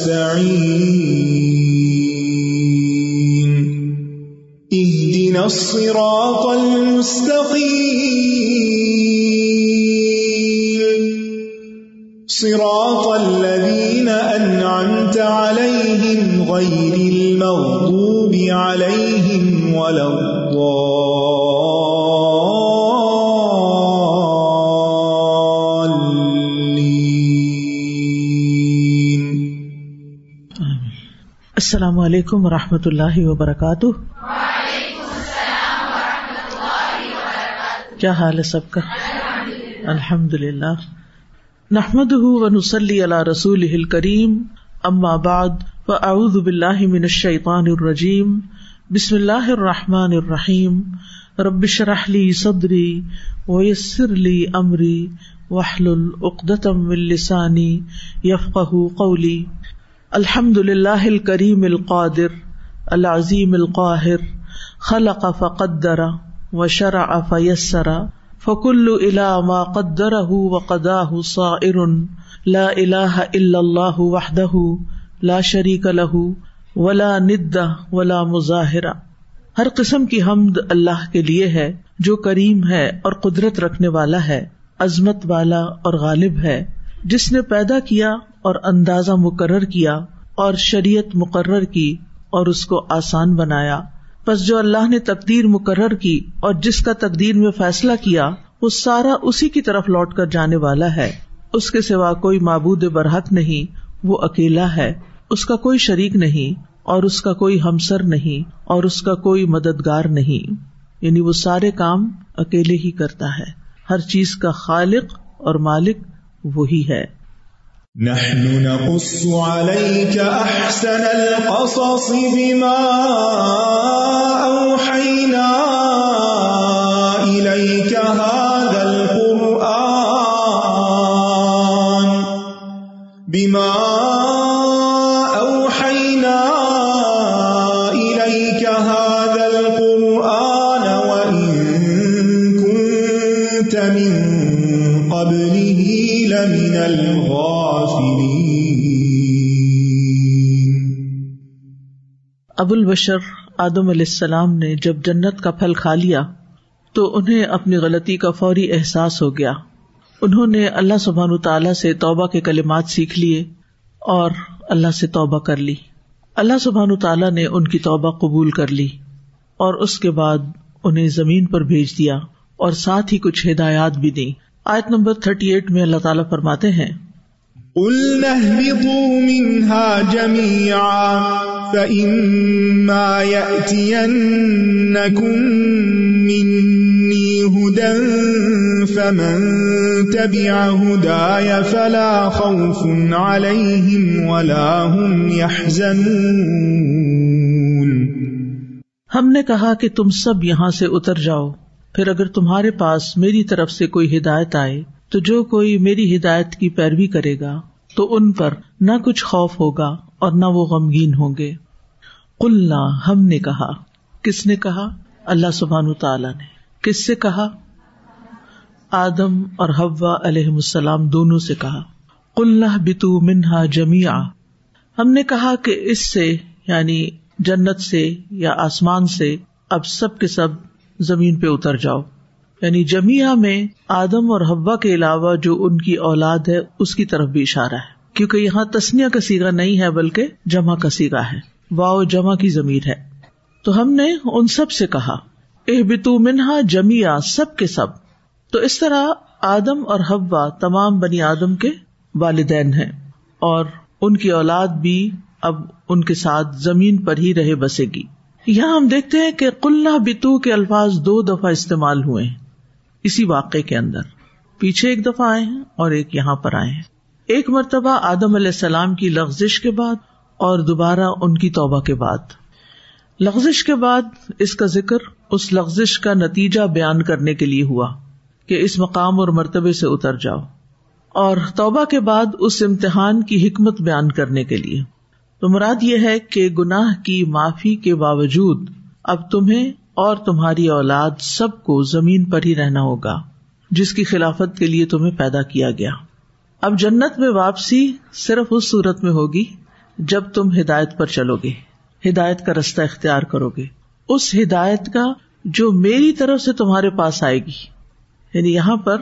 نستعين اهدنا الصراط المستقيم. علیکم و رحمۃ اللہ وبرکاتہ۔ کیا حال ہے سب کا؟ الحمد للہ نحمد ونسلی علی رسول کریم اما بعد، فاعوذ باللہ من الشیطان الرجیم۔ بسم اللہ الرحمن الرحیم۔ رب شرح لی صدری ویسر لی امری۔ واحلل عقدۃ من لسانی یفقهوا قولی۔ الحمد للہ الکریم القادر، العظیم القاہر، خلق فقدر و شرع فیسر، فکل الا ما قدره وقداه صائر، لا الہ الا اللہ وحدہ، لا شریک له ولا ند ولا مظاہرہ ہر قسم کی حمد اللہ کے لیے ہے، جو کریم ہے اور قدرت رکھنے والا ہے، عظمت والا اور غالب ہے۔ جس نے پیدا کیا اور اندازہ مقرر کیا اور شریعت مقرر کی اور اس کو آسان بنایا۔ بس جو اللہ نے تقدیر مقرر کی اور جس کا تقدیر میں فیصلہ کیا، وہ سارا اسی کی طرف لوٹ کر جانے والا ہے۔ اس کے سوا کوئی معبود برحق نہیں، وہ اکیلا ہے۔ اس کا کوئی شریک نہیں اور اس کا کوئی ہمسر نہیں اور اس کا کوئی مددگار نہیں۔ یعنی وہ سارے کام اکیلے ہی کرتا ہے۔ ہر چیز کا خالق اور مالک وہی ہے۔ نحن نقص عليك أحسن القصص بما أوحينا إليك هذا ابو البشر آدم علیہ السلام نے جب جنت کا پھل کھا لیا تو انہیں اپنی غلطی کا فوری احساس ہو گیا۔ انہوں نے اللہ سبحان تعالیٰ سے توبہ کے کلمات سیکھ لیے اور اللہ سے توبہ کر لی۔ اللہ سبحان تعالیٰ نے ان کی توبہ قبول کر لی اور اس کے بعد انہیں زمین پر بھیج دیا اور ساتھ ہی کچھ ہدایات بھی دی آیت نمبر تھرٹی ایٹ میں اللہ تعالیٰ فرماتے ہیں قلنا اهبطوا منها جميعا فإما يأتينكم مني هدى فمن تبع هداي فلا خوف عليهم ولا هم يحزنون ہم نے کہا کہ تم سب یہاں سے اتر جاؤ۔ پھر اگر تمہارے پاس میری طرف سے کوئی ہدایت آئے تو جو کوئی میری ہدایت کی پیروی کرے گا، تو ان پر نہ کچھ خوف ہوگا اور نہ وہ غمگین ہوں گے۔ قلنا، ہم نے کہا۔ کس نے کہا؟ اللہ سبحان تعالی نے۔ کس سے کہا؟ آدم اور حوا علیہ السلام دونوں سے کہا۔ قلنا بتو منہا جمیا ہم نے کہا کہ اس سے یعنی جنت سے یا آسمان سے، اب سب کے سب زمین پہ اتر جاؤ۔ یعنی جمیا میں آدم اور حوا کے علاوہ جو ان کی اولاد ہے، اس کی طرف بھی اشارہ ہے۔ کیونکہ یہاں تسنیا کا سیگا نہیں ہے، بلکہ جمع کا سیگا ہے۔ واؤ جمع کی ضمیر ہے۔ تو ہم نے ان سب سے کہا اہ بتو منہا جمیا سب کے سب۔ تو اس طرح آدم اور حوا تمام بنی آدم کے والدین ہیں۔ اور ان کی اولاد بھی اب ان کے ساتھ زمین پر ہی رہے بسے گی۔ یہاں ہم دیکھتے ہیں کہ قلنا بتو کے الفاظ دو دفعہ استعمال ہوئے۔ ہیں اسی واقعے کے اندر۔ پیچھے ایک دفعہ آئے ہیں اور ایک یہاں پر آئے ہیں۔ ایک مرتبہ آدم علیہ السلام کی لغزش کے بعد اور دوبارہ ان کی توبہ کے بعد۔ لغزش کے بعد اس کا ذکر اس لغزش کا نتیجہ بیان کرنے کے لیے ہوا کہ اس مقام اور مرتبے سے اتر جاؤ۔ اور توبہ کے بعد اس امتحان کی حکمت بیان کرنے کے لیے۔ تو مراد یہ ہے کہ گناہ کی معافی کے باوجود اب تمہیں اور تمہاری اولاد سب کو زمین پر ہی رہنا ہوگا، جس کی خلافت کے لیے تمہیں پیدا کیا گیا۔ اب جنت میں واپسی صرف اس صورت میں ہوگی جب تم ہدایت پر چلو گے، ہدایت کا رستہ اختیار کرو گے۔ اس ہدایت کا جو میری طرف سے تمہارے پاس آئے گی۔ یعنی یہاں پر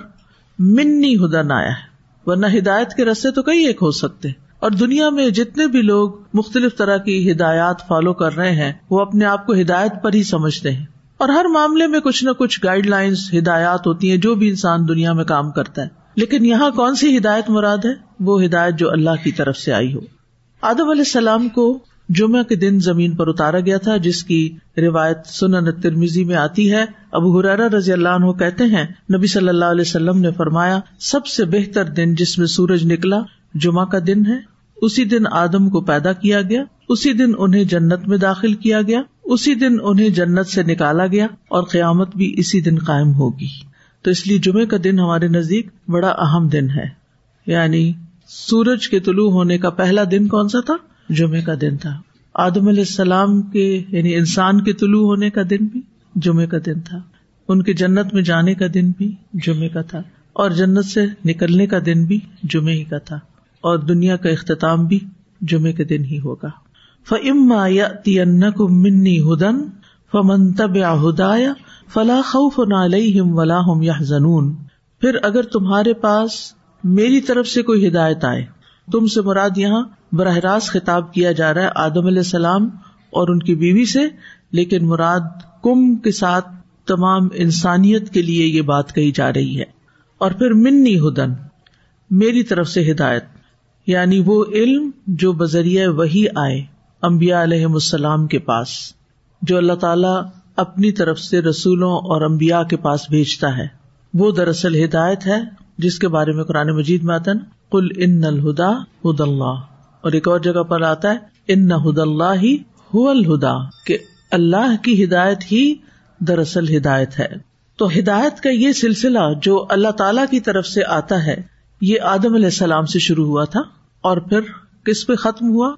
منی ہدن آیا ہے، ورنہ ہدایت کے رستے تو کئی ایک ہو سکتے۔ اور دنیا میں جتنے بھی لوگ مختلف طرح کی ہدایات فالو کر رہے ہیں، وہ اپنے آپ کو ہدایت پر ہی سمجھتے ہیں۔ اور ہر معاملے میں کچھ نہ کچھ گائیڈ لائنس ہدایات ہوتی ہیں جو بھی انسان دنیا میں کام کرتا ہے۔ لیکن یہاں کون سی ہدایت مراد ہے؟ وہ ہدایت جو اللہ کی طرف سے آئی ہو۔ آدم علیہ السلام کو جمعہ کے دن زمین پر اتارا گیا تھا، جس کی روایت سنن ترمیزی میں آتی ہے۔ ابو حرارا رضی اللہ عنہ کہتے ہیں، نبی صلی اللہ علیہ وسلم نے فرمایا، سب سے بہتر دن جس میں سورج نکلا جمعہ کا دن ہے، اسی دن آدم کو پیدا کیا گیا، اسی دن انہیں جنت میں داخل کیا گیا، اسی دن انہیں جنت سے نکالا گیا اور قیامت بھی اسی دن قائم ہوگی۔ تو اس لیے جمعے کا دن ہمارے نزدیک بڑا اہم دن ہے۔ یعنی سورج کے طلوع ہونے کا پہلا دن کون سا تھا؟ جمعے کا دن تھا۔ آدم علیہ السلام کے یعنی انسان کے طلوع ہونے کا دن بھی جمعے کا دن تھا۔ ان کے جنت میں جانے کا دن بھی جمعے کا تھا۔ اور جنت سے نکلنے کا دن بھی جمعے ہی کا تھا۔ اور دنیا کا اختتام بھی جمعے کے دن ہی ہوگا۔ فما یا منی ہدن فمن تب ہدایا فلاح خوف ولا ہم یا زنون پھر اگر تمہارے پاس میری طرف سے کوئی ہدایت آئے، تم سے مراد یہاں براہ راست خطاب کیا جا رہا ہے آدم علیہ السلام اور ان کی بیوی سے، لیکن مراد کم کے ساتھ تمام انسانیت کے لیے یہ بات کہی جا رہی ہے۔ اور پھر منی ہدن میری طرف سے ہدایت۔ یعنی وہ علم جو بذریعہ وہی آئے امبیا علیہ السلام کے پاس، جو اللہ تعالی اپنی طرف سے رسولوں اور امبیا کے پاس بھیجتا ہے۔ وہ دراصل ہدایت ہے، جس کے بارے میں قرآن مجید میں آتا کل ان الہدا ہد اللہ۔ اور ایک اور جگہ پر آتا ہے، ان ہد اللہ ہی ہو الہدا، کہ اللہ کی ہدایت ہی دراصل ہدایت ہے۔ تو ہدایت کا یہ سلسلہ جو اللہ تعالی کی طرف سے آتا ہے، یہ آدم علیہ السلام سے شروع ہوا تھا۔ اور پھر کس پہ ختم ہوا؟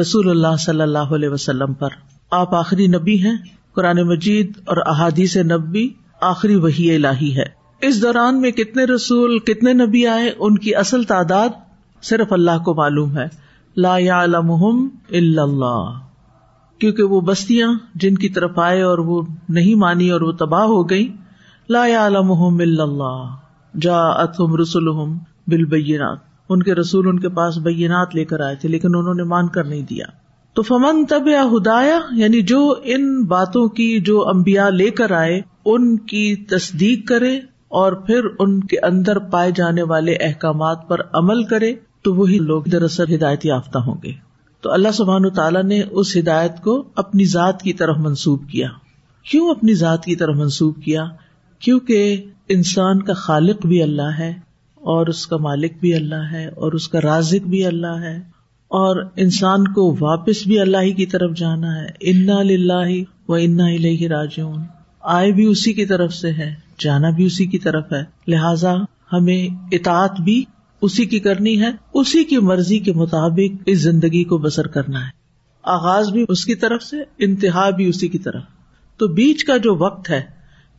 رسول اللہ صلی اللہ علیہ وسلم پر۔ آپ آخری نبی ہیں، قرآن مجید اور احادیث نبی آخری وہی الہی ہے۔ اس دوران میں کتنے رسول، کتنے نبی آئے، ان کی اصل تعداد صرف اللہ کو معلوم ہے۔ لا اللہ۔ کیونکہ وہ بستیاں جن کی طرف آئے اور وہ نہیں مانی اور وہ تباہ ہو گئی لا اللہ۔ جا اتم رسول بالبینات۔ ان کے رسول ان کے پاس بینات لے کر آئے تھے، لیکن انہوں نے مان کر نہیں دیا۔ تو فمن تب یا ہدایا یعنی جو ان باتوں کی جو امبیا لے کر آئے، ان کی تصدیق کرے اور پھر ان کے اندر پائے جانے والے احکامات پر عمل کرے، تو وہی لوگ دراصل ہدایت یافتہ ہوں گے۔ تو اللہ سبحان تعالیٰ نے اس ہدایت کو اپنی ذات کی طرف منسوب کیا۔ کیوں اپنی ذات کی طرف منسوب کیا؟ کیونکہ انسان کا خالق بھی اللہ ہے اور اس کا مالک بھی اللہ ہے اور اس کا رازق بھی اللہ ہے اور انسان کو واپس بھی اللہ ہی کی طرف جانا ہے۔ انا و انا راجعون۔ آئے بھی اسی کی طرف سے ہے، جانا بھی اسی کی طرف ہے۔ لہذا ہمیں اطاعت بھی اسی کی کرنی ہے، اسی کی مرضی کے مطابق اس زندگی کو بسر کرنا ہے۔ آغاز بھی اس کی طرف سے، انتہا بھی اسی کی طرف۔ تو بیچ کا جو وقت ہے،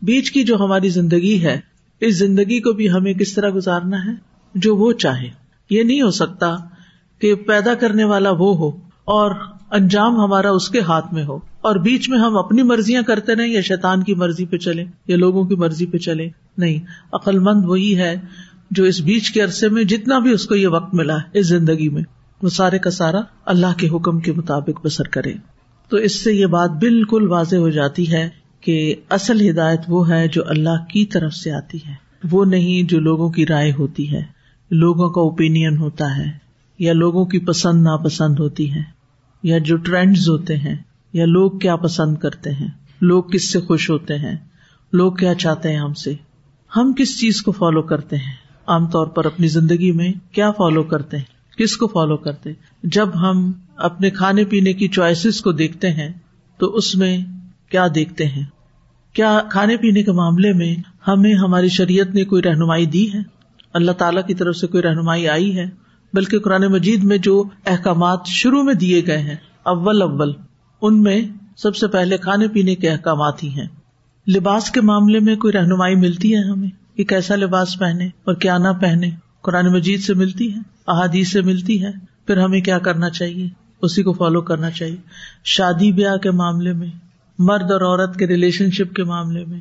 بیچ کی جو ہماری زندگی ہے اس زندگی کو بھی ہمیں کس طرح گزارنا ہے؟ جو وہ چاہے۔ یہ نہیں ہو سکتا کہ پیدا کرنے والا وہ ہو اور انجام ہمارا اس کے ہاتھ میں ہو اور بیچ میں ہم اپنی مرضیاں کرتے رہے یا شیطان کی مرضی پہ چلے یا لوگوں کی مرضی پہ چلے نہیں عقل مند وہی ہے جو اس بیچ کے عرصے میں جتنا بھی اس کو یہ وقت ملا ہے، اس زندگی میں وہ سارے کا سارا اللہ کے حکم کے مطابق بسر کرے۔ تو اس سے یہ بات بالکل واضح ہو جاتی ہے کہ اصل ہدایت وہ ہے جو اللہ کی طرف سے آتی ہے۔ وہ نہیں جو لوگوں کی رائے ہوتی ہے۔ لوگوں کا اوپین ہوتا ہے۔ یا لوگوں کی پسند ناپسند ہوتی ہے۔ یا جو ٹرینڈز ہوتے ہیں۔ یا لوگ کیا پسند کرتے ہیں۔ لوگ کس سے خوش ہوتے ہیں۔ لوگ کیا چاہتے ہیں ہم سے۔ ہم کس چیز کو فالو کرتے ہیں؟ عام طور پر اپنی زندگی میں کیا فالو کرتے ہیں؟ کس کو فالو کرتے جب ہم اپنے کھانے پینے کی چوائسیز کو دیکھتے ہیں، تو اس میں کیا دیکھتے ہیں؟ کیا کھانے پینے کے معاملے میں ہمیں ہماری شریعت نے کوئی رہنمائی دی ہے؟ اللہ تعالیٰ کی طرف سے کوئی رہنمائی آئی ہے؟ بلکہ قرآن مجید میں جو احکامات شروع میں دیے گئے ہیں، اول اول، ان میں سب سے پہلے کھانے پینے کے احکامات ہی ہیں۔ لباس کے معاملے میں کوئی رہنمائی ملتی ہے ہمیں؟ کہ کیسا لباس پہنے اور کیا نہ پہنے؟ قرآن مجید سے ملتی ہے؟ احادیث سے ملتی ہے؟ پھر ہمیں کیا کرنا چاہیے؟ اسی کو فالو کرنا چاہیے۔ شادی بیاہ کے معاملے میں مرد اور عورت کے ریلیشن شپ کے معاملے میں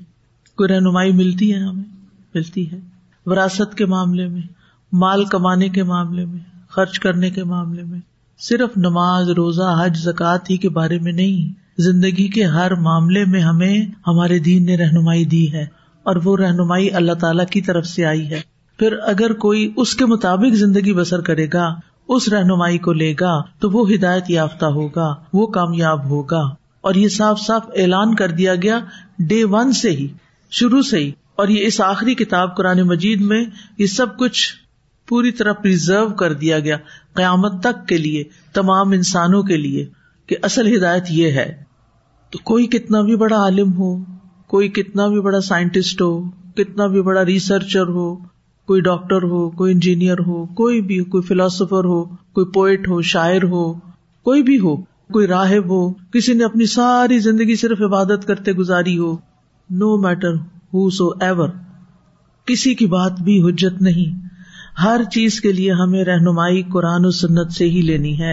کوئی رہنمائی ملتی ہے ہمیں؟ ملتی ہے۔ وراثت کے معاملے میں، مال کمانے کے معاملے میں، خرچ کرنے کے معاملے میں۔ صرف نماز، روزہ، حج زکات ہی کے بارے میں نہیں، زندگی کے ہر معاملے میں ہمیں ہمارے دین نے رہنمائی دی ہے اور وہ رہنمائی اللہ تعالی کی طرف سے آئی ہے۔ پھر اگر کوئی اس کے مطابق زندگی بسر کرے گا، اس رہنمائی کو لے گا، تو وہ ہدایت یافتہ ہوگا، وہ کامیاب ہوگا۔ اور یہ صاف صاف اعلان کر دیا گیا ڈے ون سے ہی، شروع سے ہی۔ اور یہ اس آخری کتاب قرآن مجید میں یہ سب کچھ پوری طرح پرزرو کر دیا گیا قیامت تک کے لیے، تمام انسانوں کے لیے کہ اصل ہدایت یہ ہے۔ تو کوئی کتنا بھی بڑا عالم ہو، کوئی کتنا بھی بڑا سائنٹسٹ ہو، کتنا بھی بڑا ریسرچر ہو، کوئی ڈاکٹر ہو، کوئی انجینئر ہو، کوئی بھی، کوئی فلاسفر ہو، کوئی پوئٹ ہو، شاعر ہو، کوئی بھی ہو کوئی راہب ہو، کسی نے اپنی ساری زندگی صرف عبادت کرتے گزاری ہو نو میٹر ہو سو ایور کسی کی بات بھی حجت نہیں۔ ہر چیز کے لیے ہمیں رہنمائی قرآن و سنت سے ہی لینی ہے۔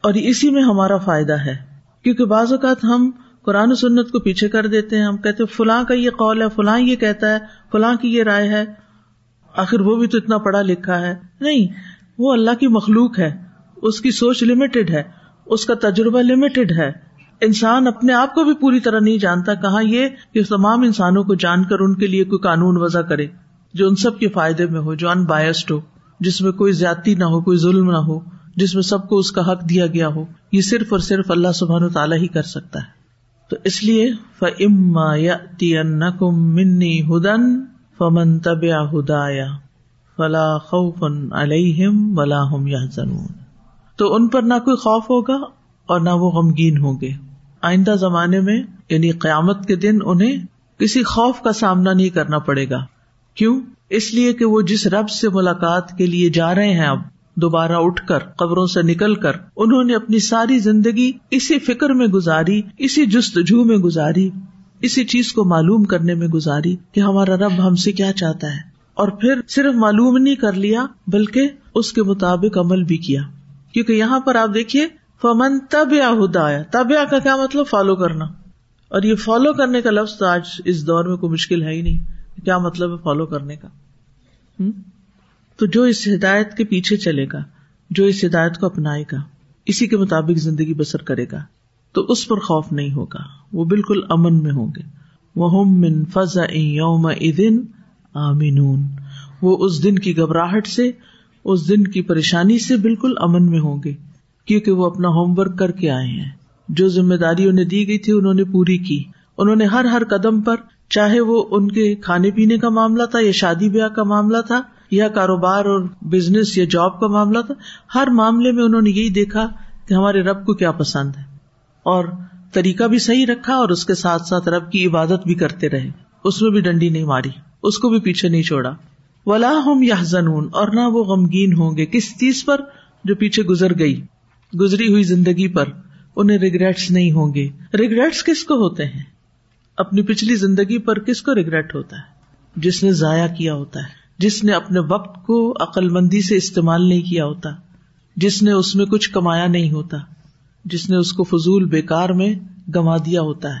اور اسی میں ہمارا فائدہ ہے۔ کیونکہ بعض اوقات ہم قرآن و سنت کو پیچھے کر دیتے ہیں، ہم کہتے فلاں کا یہ قول ہے، فلاں یہ کہتا ہے، فلاں کی یہ رائے ہے۔ آخر وہ بھی تو اتنا پڑھا لکھا ہے۔ نہیں، وہ اللہ کی مخلوق ہے، اس کی سوچ لمیٹڈ ہے۔ اس کا تجربہ لمیٹڈ ہے۔ انسان اپنے آپ کو بھی پوری طرح نہیں جانتا کہاں یہ کہ تمام انسانوں کو جان کر ان کے لیے کوئی قانون وضع کرے، جو ان سب کے فائدے میں ہو، جو ان بایسڈ ہو، جس میں کوئی زیادتی نہ ہو، کوئی ظلم نہ ہو، جس میں سب کو اس کا حق دیا گیا ہو۔ یہ صرف اور صرف اللہ سبحان و تعالیٰ ہی کر سکتا ہے۔ تو اس لیے فما یا منی ہدن فمن طب ہدایا فلا خوف علیہم ولا ہم یا تو ان پر نہ کوئی خوف ہوگا اور نہ وہ غمگین ہوں گے۔ آئندہ زمانے میں یعنی قیامت کے دن، انہیں کسی خوف کا سامنا نہیں کرنا پڑے گا۔ کیوں؟ اس لیے کہ وہ جس رب سے ملاقات کے لیے جا رہے ہیں اب، دوبارہ اٹھ کر، قبروں سے نکل کر، انہوں نے اپنی ساری زندگی اسی فکر میں گزاری، اسی جستجو میں گزاری، اسی چیز کو معلوم کرنے میں گزاری کہ ہمارا رب ہم سے کیا چاہتا ہے۔ اور پھر صرف معلوم نہیں کر لیا، بلکہ اس کے مطابق عمل بھی کیا۔ کیونکہ یہاں پر آپ دیکھیے، فمن تب یا ہدایا تب کا کیا مطلب؟ فالو کرنا۔ اور یہ فالو کرنے کا لفظ تو آج اس دور میں کوئی مشکل ہے ہی نہیں۔ کیا مطلب ہے فالو کرنے کا؟ تو جو اس ہدایت کے پیچھے چلے گا، جو اس ہدایت کو اپنائے گا، اسی کے مطابق زندگی بسر کرے گا، تو اس پر خوف نہیں ہوگا۔ وہ بالکل امن میں ہوں گے۔ وہ من فضا یوم ادن آمینون وہ اس دن کی گھبراہٹ سے اس دن کی پریشانی سے بالکل امن میں ہوں گے، کیونکہ وہ اپنا ہوم ورک کر کے آئے ہیں۔ جو ذمہ داری انہیں دی گئی تھی، انہوں نے پوری کی۔ انہوں نے ہر ہر قدم پر، چاہے وہ ان کے کھانے پینے کا معاملہ تھا یا شادی بیاہ کا معاملہ تھا، یا کاروبار اور بزنس یا جاب کا معاملہ تھا، ہر معاملے میں انہوں نے یہی دیکھا کہ ہمارے رب کو کیا پسند ہے۔ اور طریقہ بھی صحیح رکھا اور اس کے ساتھ ساتھ رب کی عبادت بھی کرتے رہے۔ اس میں بھی ڈنڈی نہیں ماری، اس کو بھی پیچھے نہیں چھوڑا۔ ولا ہم یا زنون اور نہ وہ غمگین ہوں گے۔ کس چیز پر؟ جو پیچھے گزر گئی، گزری ہوئی زندگی پر۔ انہیں ریگریٹس نہیں ہوں گے۔ ریگریٹس کس کو ہوتے ہیں؟ اپنی پچھلی زندگی پر کس کو ریگریٹ ہوتا ہے؟ جس نے ضائع کیا ہوتا ہے۔ جس نے اپنے وقت کو عقل مندی سے استعمال نہیں کیا ہوتا۔ جس نے اس میں کچھ کمایا نہیں ہوتا۔ جس نے اس کو فضول بےکار میں گما دیا ہوتا ہے۔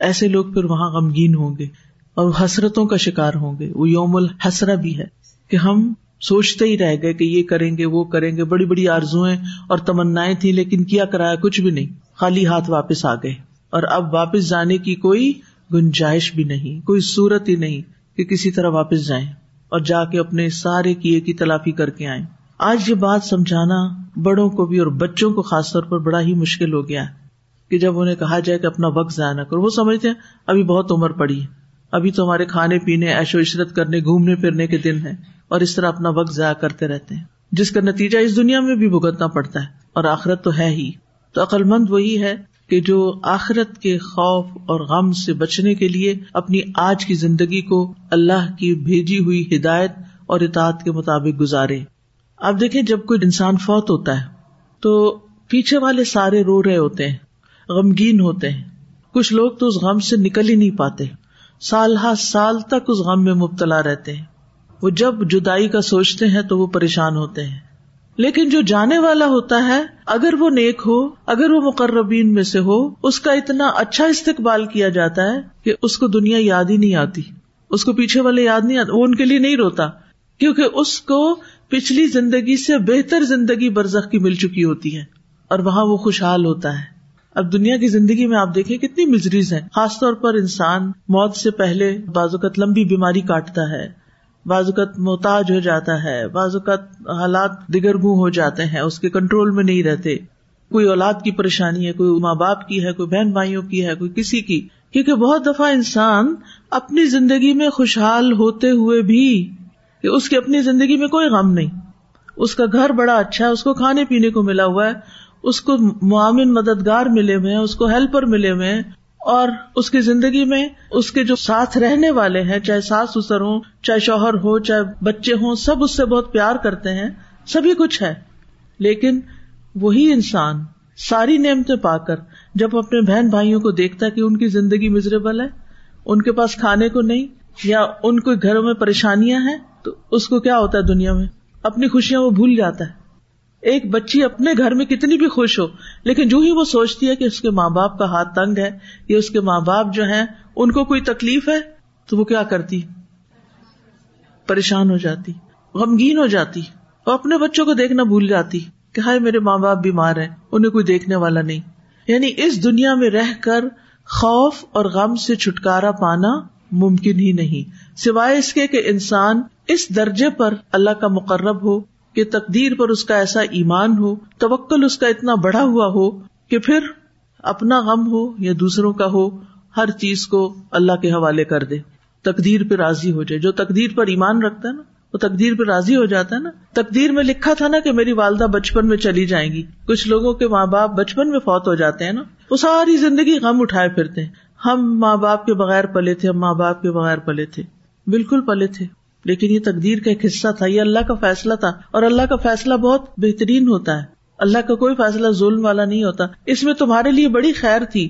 ایسے لوگ پھر وہاں غمگین ہوں گے۔ اور حسرتوں کا شکار ہوں گے۔ وہ یوم الحسرا بھی ہے کہ ہم سوچتے ہی رہ گئے کہ یہ کریں گے، وہ کریں گے۔ بڑی بڑی آرزویں اور تمنا تھی لیکن کیا کرایا؟ کچھ بھی نہیں۔ خالی ہاتھ واپس آ گئے۔ اور اب واپس جانے کی کوئی گنجائش بھی نہیں، کوئی صورت ہی نہیں کہ کسی طرح واپس جائیں اور جا کے اپنے سارے کیے کی تلافی کر کے آئیں۔ آج یہ بات سمجھانا بڑوں کو بھی اور بچوں کو خاص طور پر بڑا ہی مشکل ہو گیا ہے کہ جب انہیں کہا جائے کہ اپنا وقت ضائع نہ کرو۔ وہ سمجھتے ہیں، ابھی بہت عمر پڑی ہے۔ ابھی تو ہمارے کھانے پینے ایشو عشرت کرنے، گھومنے، پھرنے کے دن ہے اور اس طرح اپنا وقت ضائع کرتے رہتے ہیں۔ جس کا نتیجہ اس دنیا میں بھی بھگتنا پڑتا ہے اور آخرت تو ہے ہی۔ تو عقل مند وہی ہے کہ جو آخرت کے خوف اور غم سے بچنے کے لیے اپنی آج کی زندگی کو اللہ کی بھیجی ہوئی ہدایت اور اطاعت کے مطابق گزارے۔ آپ دیکھیں جب کوئی انسان فوت ہوتا ہے تو پیچھے والے سارے رو رہے ہوتے ہیں، غمگین ہوتے ہیں۔ کچھ لوگ تو اس غم سے نکل ہی نہیں پاتے۔ سال ہر سال تک اس غم میں مبتلا رہتے ہیں۔ وہ جب جدائی کا سوچتے ہیں تو وہ پریشان ہوتے ہیں۔ لیکن جو جانے والا ہوتا ہے، اگر وہ نیک ہو، اگر وہ مقربین میں سے ہو، اس کا اتنا اچھا استقبال کیا جاتا ہے کہ اس کو دنیا یاد ہی نہیں آتی۔ اس کو پیچھے والے یاد نہیں آتے، وہ ان کے لیے نہیں روتا۔ کیونکہ اس کو پچھلی زندگی سے بہتر زندگی برزخ کی مل چکی ہوتی ہے اور وہاں وہ خوشحال ہوتا ہے۔ اب دنیا کی زندگی میں آپ دیکھیں کتنی مزریز ہیں۔ خاص طور پر انسان موت سے پہلے بازوقت لمبی بیماری کاٹتا ہے، بعض اوقات محتاج ہو جاتا ہے، بعض اوقات حالات دیگر گو ہو جاتے ہیں، اس کے کنٹرول میں نہیں رہتے۔ کوئی اولاد کی پریشانی ہے، کوئی ماں باپ کی ہے، کوئی بہن بھائیوں کی ہے، کوئی کسی کی۔ کیونکہ بہت دفعہ انسان اپنی زندگی میں خوشحال ہوتے ہوئے بھی کہ اس کی اپنی زندگی میں کوئی غم نہیں۔ اس کا گھر بڑا اچھا ہے، اس کو کھانے پینے کو ملا ہوا ہے اس کو معامن مددگار ملے ہوئے ہیں، اس کو ہیلپر ملے ہوئے ہیں اور اس کی زندگی میں اس کے جو ساتھ رہنے والے ہیں، چاہے ساس سسر ہوں، چاہے شوہر ہو، چاہے بچے ہوں، سب اس سے بہت پیار کرتے ہیں، سبھی کچھ ہے۔ لیکن وہی انسان ساری نعمتیں پا کر جب اپنے بہن بھائیوں کو دیکھتا ہے کہ ان کی زندگی مزریبل ہے، ان کے پاس کھانے کو نہیں، یا ان کو گھروں میں پریشانیاں ہیں، تو اس کو کیا ہوتا ہے دنیا میں؟ اپنی خوشیاں وہ بھول جاتا ہے۔ ایک بچی اپنے گھر میں کتنی بھی خوش ہو، لیکن جو ہی وہ سوچتی ہے کہ اس کے ماں باپ کا ہاتھ تنگ ہے، یا اس کے ماں باپ جو ہے ان کو کوئی تکلیف ہے، تو وہ کیا کرتی؟ پریشان ہو جاتی، غمگین ہو جاتی، اور اپنے بچوں کو دیکھنا بھول جاتی کہ ہائے میرے ماں باپ بیمار ہیں، انہیں کوئی دیکھنے والا نہیں۔ یعنی اس دنیا میں رہ کر خوف اور غم سے چھٹکارا پانا ممکن ہی نہیں۔ سوائے اس کے کہ انسان اس درجے پر اللہ کا مقرب ہو کہ تقدیر پر اس کا ایسا ایمان ہو، توکل اس کا اتنا بڑا ہوا ہو کہ پھر اپنا غم ہو یا دوسروں کا ہو، ہر چیز کو اللہ کے حوالے کر دے۔ تقدیر پہ راضی ہو جائے۔ جو تقدیر پر ایمان رکھتا ہے نا، وہ تقدیر پہ راضی ہو جاتا ہے نا۔ تقدیر میں لکھا تھا نا کہ میری والدہ بچپن میں چلی جائیں گی۔ کچھ لوگوں کے ماں باپ بچپن میں فوت ہو جاتے ہیں نا، وہ ساری زندگی غم اٹھائے پھرتے ہیں۔ ہم ماں باپ کے بغیر پلے تھے، ہم ماں باپ کے بغیر پلے تھے۔ بالکل پلے تھے۔ لیکن یہ تقدیر کا ایک حصہ تھا، یہ اللہ کا فیصلہ تھا اور اللہ کا فیصلہ بہت بہترین ہوتا ہے۔ اللہ کا کوئی فیصلہ ظلم والا نہیں ہوتا۔ اس میں تمہارے لیے بڑی خیر تھی۔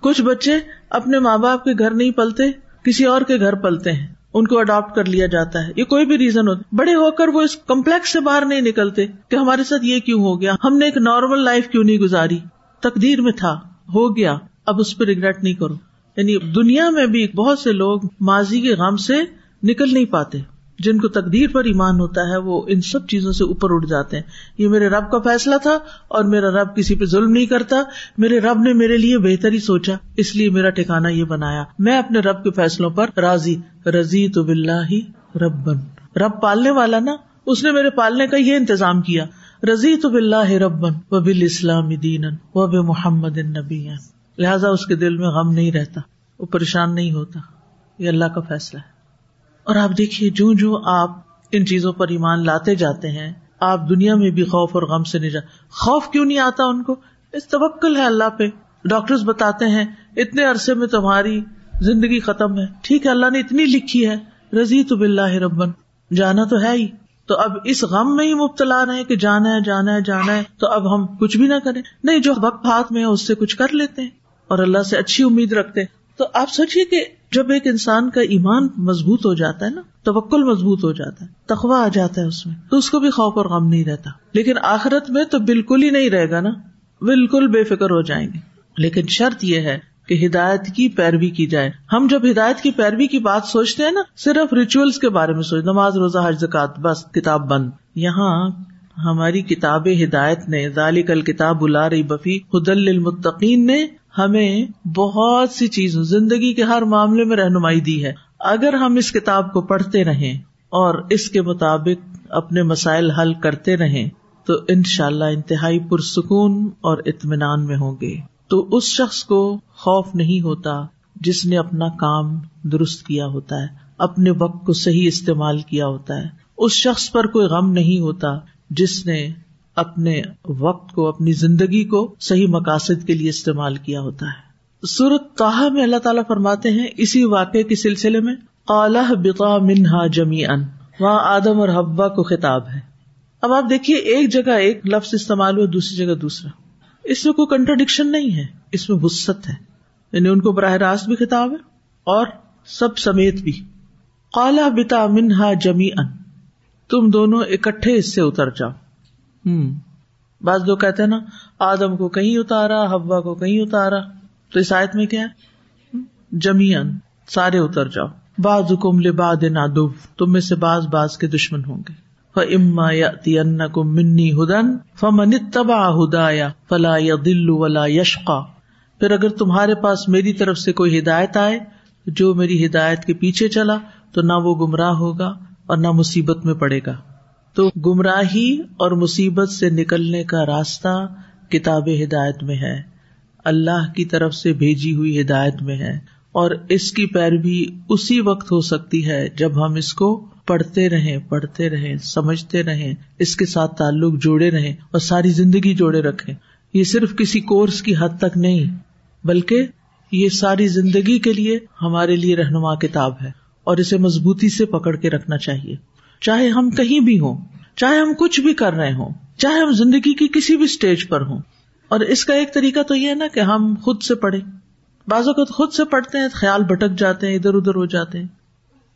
کچھ بچے اپنے ماں باپ کے گھر نہیں پلتے، کسی اور کے گھر پلتے ہیں۔ ان کو اڈاپٹ کر لیا جاتا ہے۔ یہ کوئی بھی ریزن ہوتا بڑے ہو کر وہ اس کمپلیکس سے باہر نہیں نکلتے کہ ہمارے ساتھ یہ کیوں ہو گیا۔ ہم نے ایک نارمل لائف کیوں نہیں گزاری؟ تقدیر میں تھا، ہو گیا۔ اب اس پہ ریگریٹ نہیں کرو۔ یعنی دنیا میں بھی بہت سے لوگ ماضی کے غم سے نکل نہیں پاتے۔ جن کو تقدیر پر ایمان ہوتا ہے، وہ ان سب چیزوں سے اوپر اٹھ جاتے ہیں۔ یہ میرے رب کا فیصلہ تھا اور میرا رب کسی پہ ظلم نہیں کرتا۔ میرے رب نے میرے لیے بہتر ہی سوچا، اس لیے میرا ٹھکانا یہ بنایا۔ میں اپنے رب کے فیصلوں پر راضی۔ رضی تو بلّہ ربن۔ رب پالنے والا نا، اس نے میرے پالنے کا یہ انتظام کیا۔ رضی تو بلّہ ربن و بال اسلام دین و بے محمد نبی لہٰذا اس کے دل میں غم نہیں رہتا، وہ پریشان نہیں ہوتا۔ یہ اللہ کا فیصلہ ہے۔ اور آپ دیکھیے جو جو آپ ان چیزوں پر ایمان لاتے جاتے ہیں، آپ دنیا میں بھی خوف اور غم سے نہیں جا خوف کیوں نہیں آتا ان کو؟ اس توکل ہے اللہ پہ۔ ڈاکٹر بتاتے ہیں، اتنے عرصے میں تمہاری زندگی ختم ہے۔ ٹھیک ہے، اللہ نے اتنی لکھی ہے۔ رضی تو بلّہ ربن۔ جانا تو ہے ہی۔ تو اب اس غم میں ہی مبتلا رہے کہ جانا ہے جانا ہے جانا ہے۔ تو اب ہم کچھ بھی نہ کریں۔ نہیں، جو وقت ہاتھ میں ہے، اس سے کچھ کر لیتے ہیں۔ اور اللہ سے اچھی امید رکھتے تو آپ سوچیے کہ جب ایک انسان کا ایمان مضبوط ہو جاتا ہے نا، توکل مضبوط ہو جاتا ہے تخوا آ جاتا ہے اس میں، تو اس کو بھی خوف اور غم نہیں رہتا۔ لیکن آخرت میں تو بالکل ہی نہیں رہے گا نا، بالکل بے فکر ہو جائیں گے۔ لیکن شرط یہ ہے کہ ہدایت کی پیروی کی جائے۔ ہم جب ہدایت کی پیروی کی بات سوچتے ہیں نا، صرف ریچولس کے بارے میں سوچ نماز، روزہ، حج زکات بس، کتاب بند۔ یہاں ہماری کتاب ہدایت نے ذالی کل کتاب رہی بفی حدل المتقین نے ہمیں بہت سی چیزوں، زندگی کے ہر معاملے میں رہنمائی دی ہے۔ اگر ہم اس کتاب کو پڑھتے رہیں اور اس کے مطابق اپنے مسائل حل کرتے رہیں، تو ان شاء اللہ انتہائی پرسکون اور اطمینان میں ہوں گے۔ تو اس شخص کو خوف نہیں ہوتا جس نے اپنا کام درست کیا ہوتا ہے، اپنے وقت کو صحیح استعمال کیا ہوتا ہے۔ اس شخص پر کوئی غم نہیں ہوتا جس نے اپنے وقت کو، اپنی زندگی کو صحیح مقاصد کے لیے استعمال کیا ہوتا ہے۔ سورت تاہا میں اللہ تعالیٰ فرماتے ہیں، اسی واقعے کے سلسلے میں اعلی بقا منہا جمی ان وہاں آدم اور حبا کو خطاب ہے۔ اب آپ دیکھیے، ایک جگہ ایک لفظ استعمال ہوا، دوسری جگہ دوسرا۔ اس میں کوئی کنٹرڈکشن نہیں ہے، اس میں وسط ہے۔ یعنی ان کو براہ راست بھی خطاب ہے اور سب سمیت بھی۔ کالا بتا منہا جمی ان تم دونوں اکٹھے اس سے اتر جاؤ۔ ہوں۔ بعض لوگ کہتے ہیں نا، آدم کو کہیں اتارا ہوا کو کہیں اتارا۔ تو اس آیت میں کیا ہے؟ جمیان سارے اتر جاؤ۔ باز کم لباد نادو تم میں سے باز باز کے دشمن ہوں گے۔ اما یا منی ہدن فمن تبا ہدایا فلا یا دلو ولا یشقا پھر اگر تمہارے پاس میری طرف سے کوئی ہدایت آئے، جو میری ہدایت کے پیچھے چلا، تو نہ وہ گمراہ ہوگا اور نہ مصیبت میں پڑے گا۔ تو گمراہی اور مصیبت سے نکلنے کا راستہ کتاب ہدایت میں ہے۔ اللہ کی طرف سے بھیجی ہوئی ہدایت میں ہے اور اس کی پیروی اسی وقت ہو سکتی ہے جب ہم اس کو پڑھتے رہیں پڑھتے رہیں، سمجھتے رہیں، اس کے ساتھ تعلق جوڑے رہیں اور ساری زندگی جوڑے رکھے یہ صرف کسی کورس کی حد تک نہیں، بلکہ یہ ساری زندگی کے لیے ہمارے لیے رہنما کتاب ہے اور اسے مضبوطی سے پکڑ کے رکھنا چاہیے۔ چاہے ہم کہیں بھی ہوں، چاہے ہم کچھ بھی کر رہے ہوں، چاہے ہم زندگی کی کسی بھی اسٹیج پر ہوں۔ اور اس کا ایک طریقہ تو یہ ہے نا کہ ہم خود سے پڑھیں۔ بعض اوقات خود سے پڑھتے ہیں خیال بھٹک جاتے ہیں، ادھر ادھر ہو جاتے ہیں۔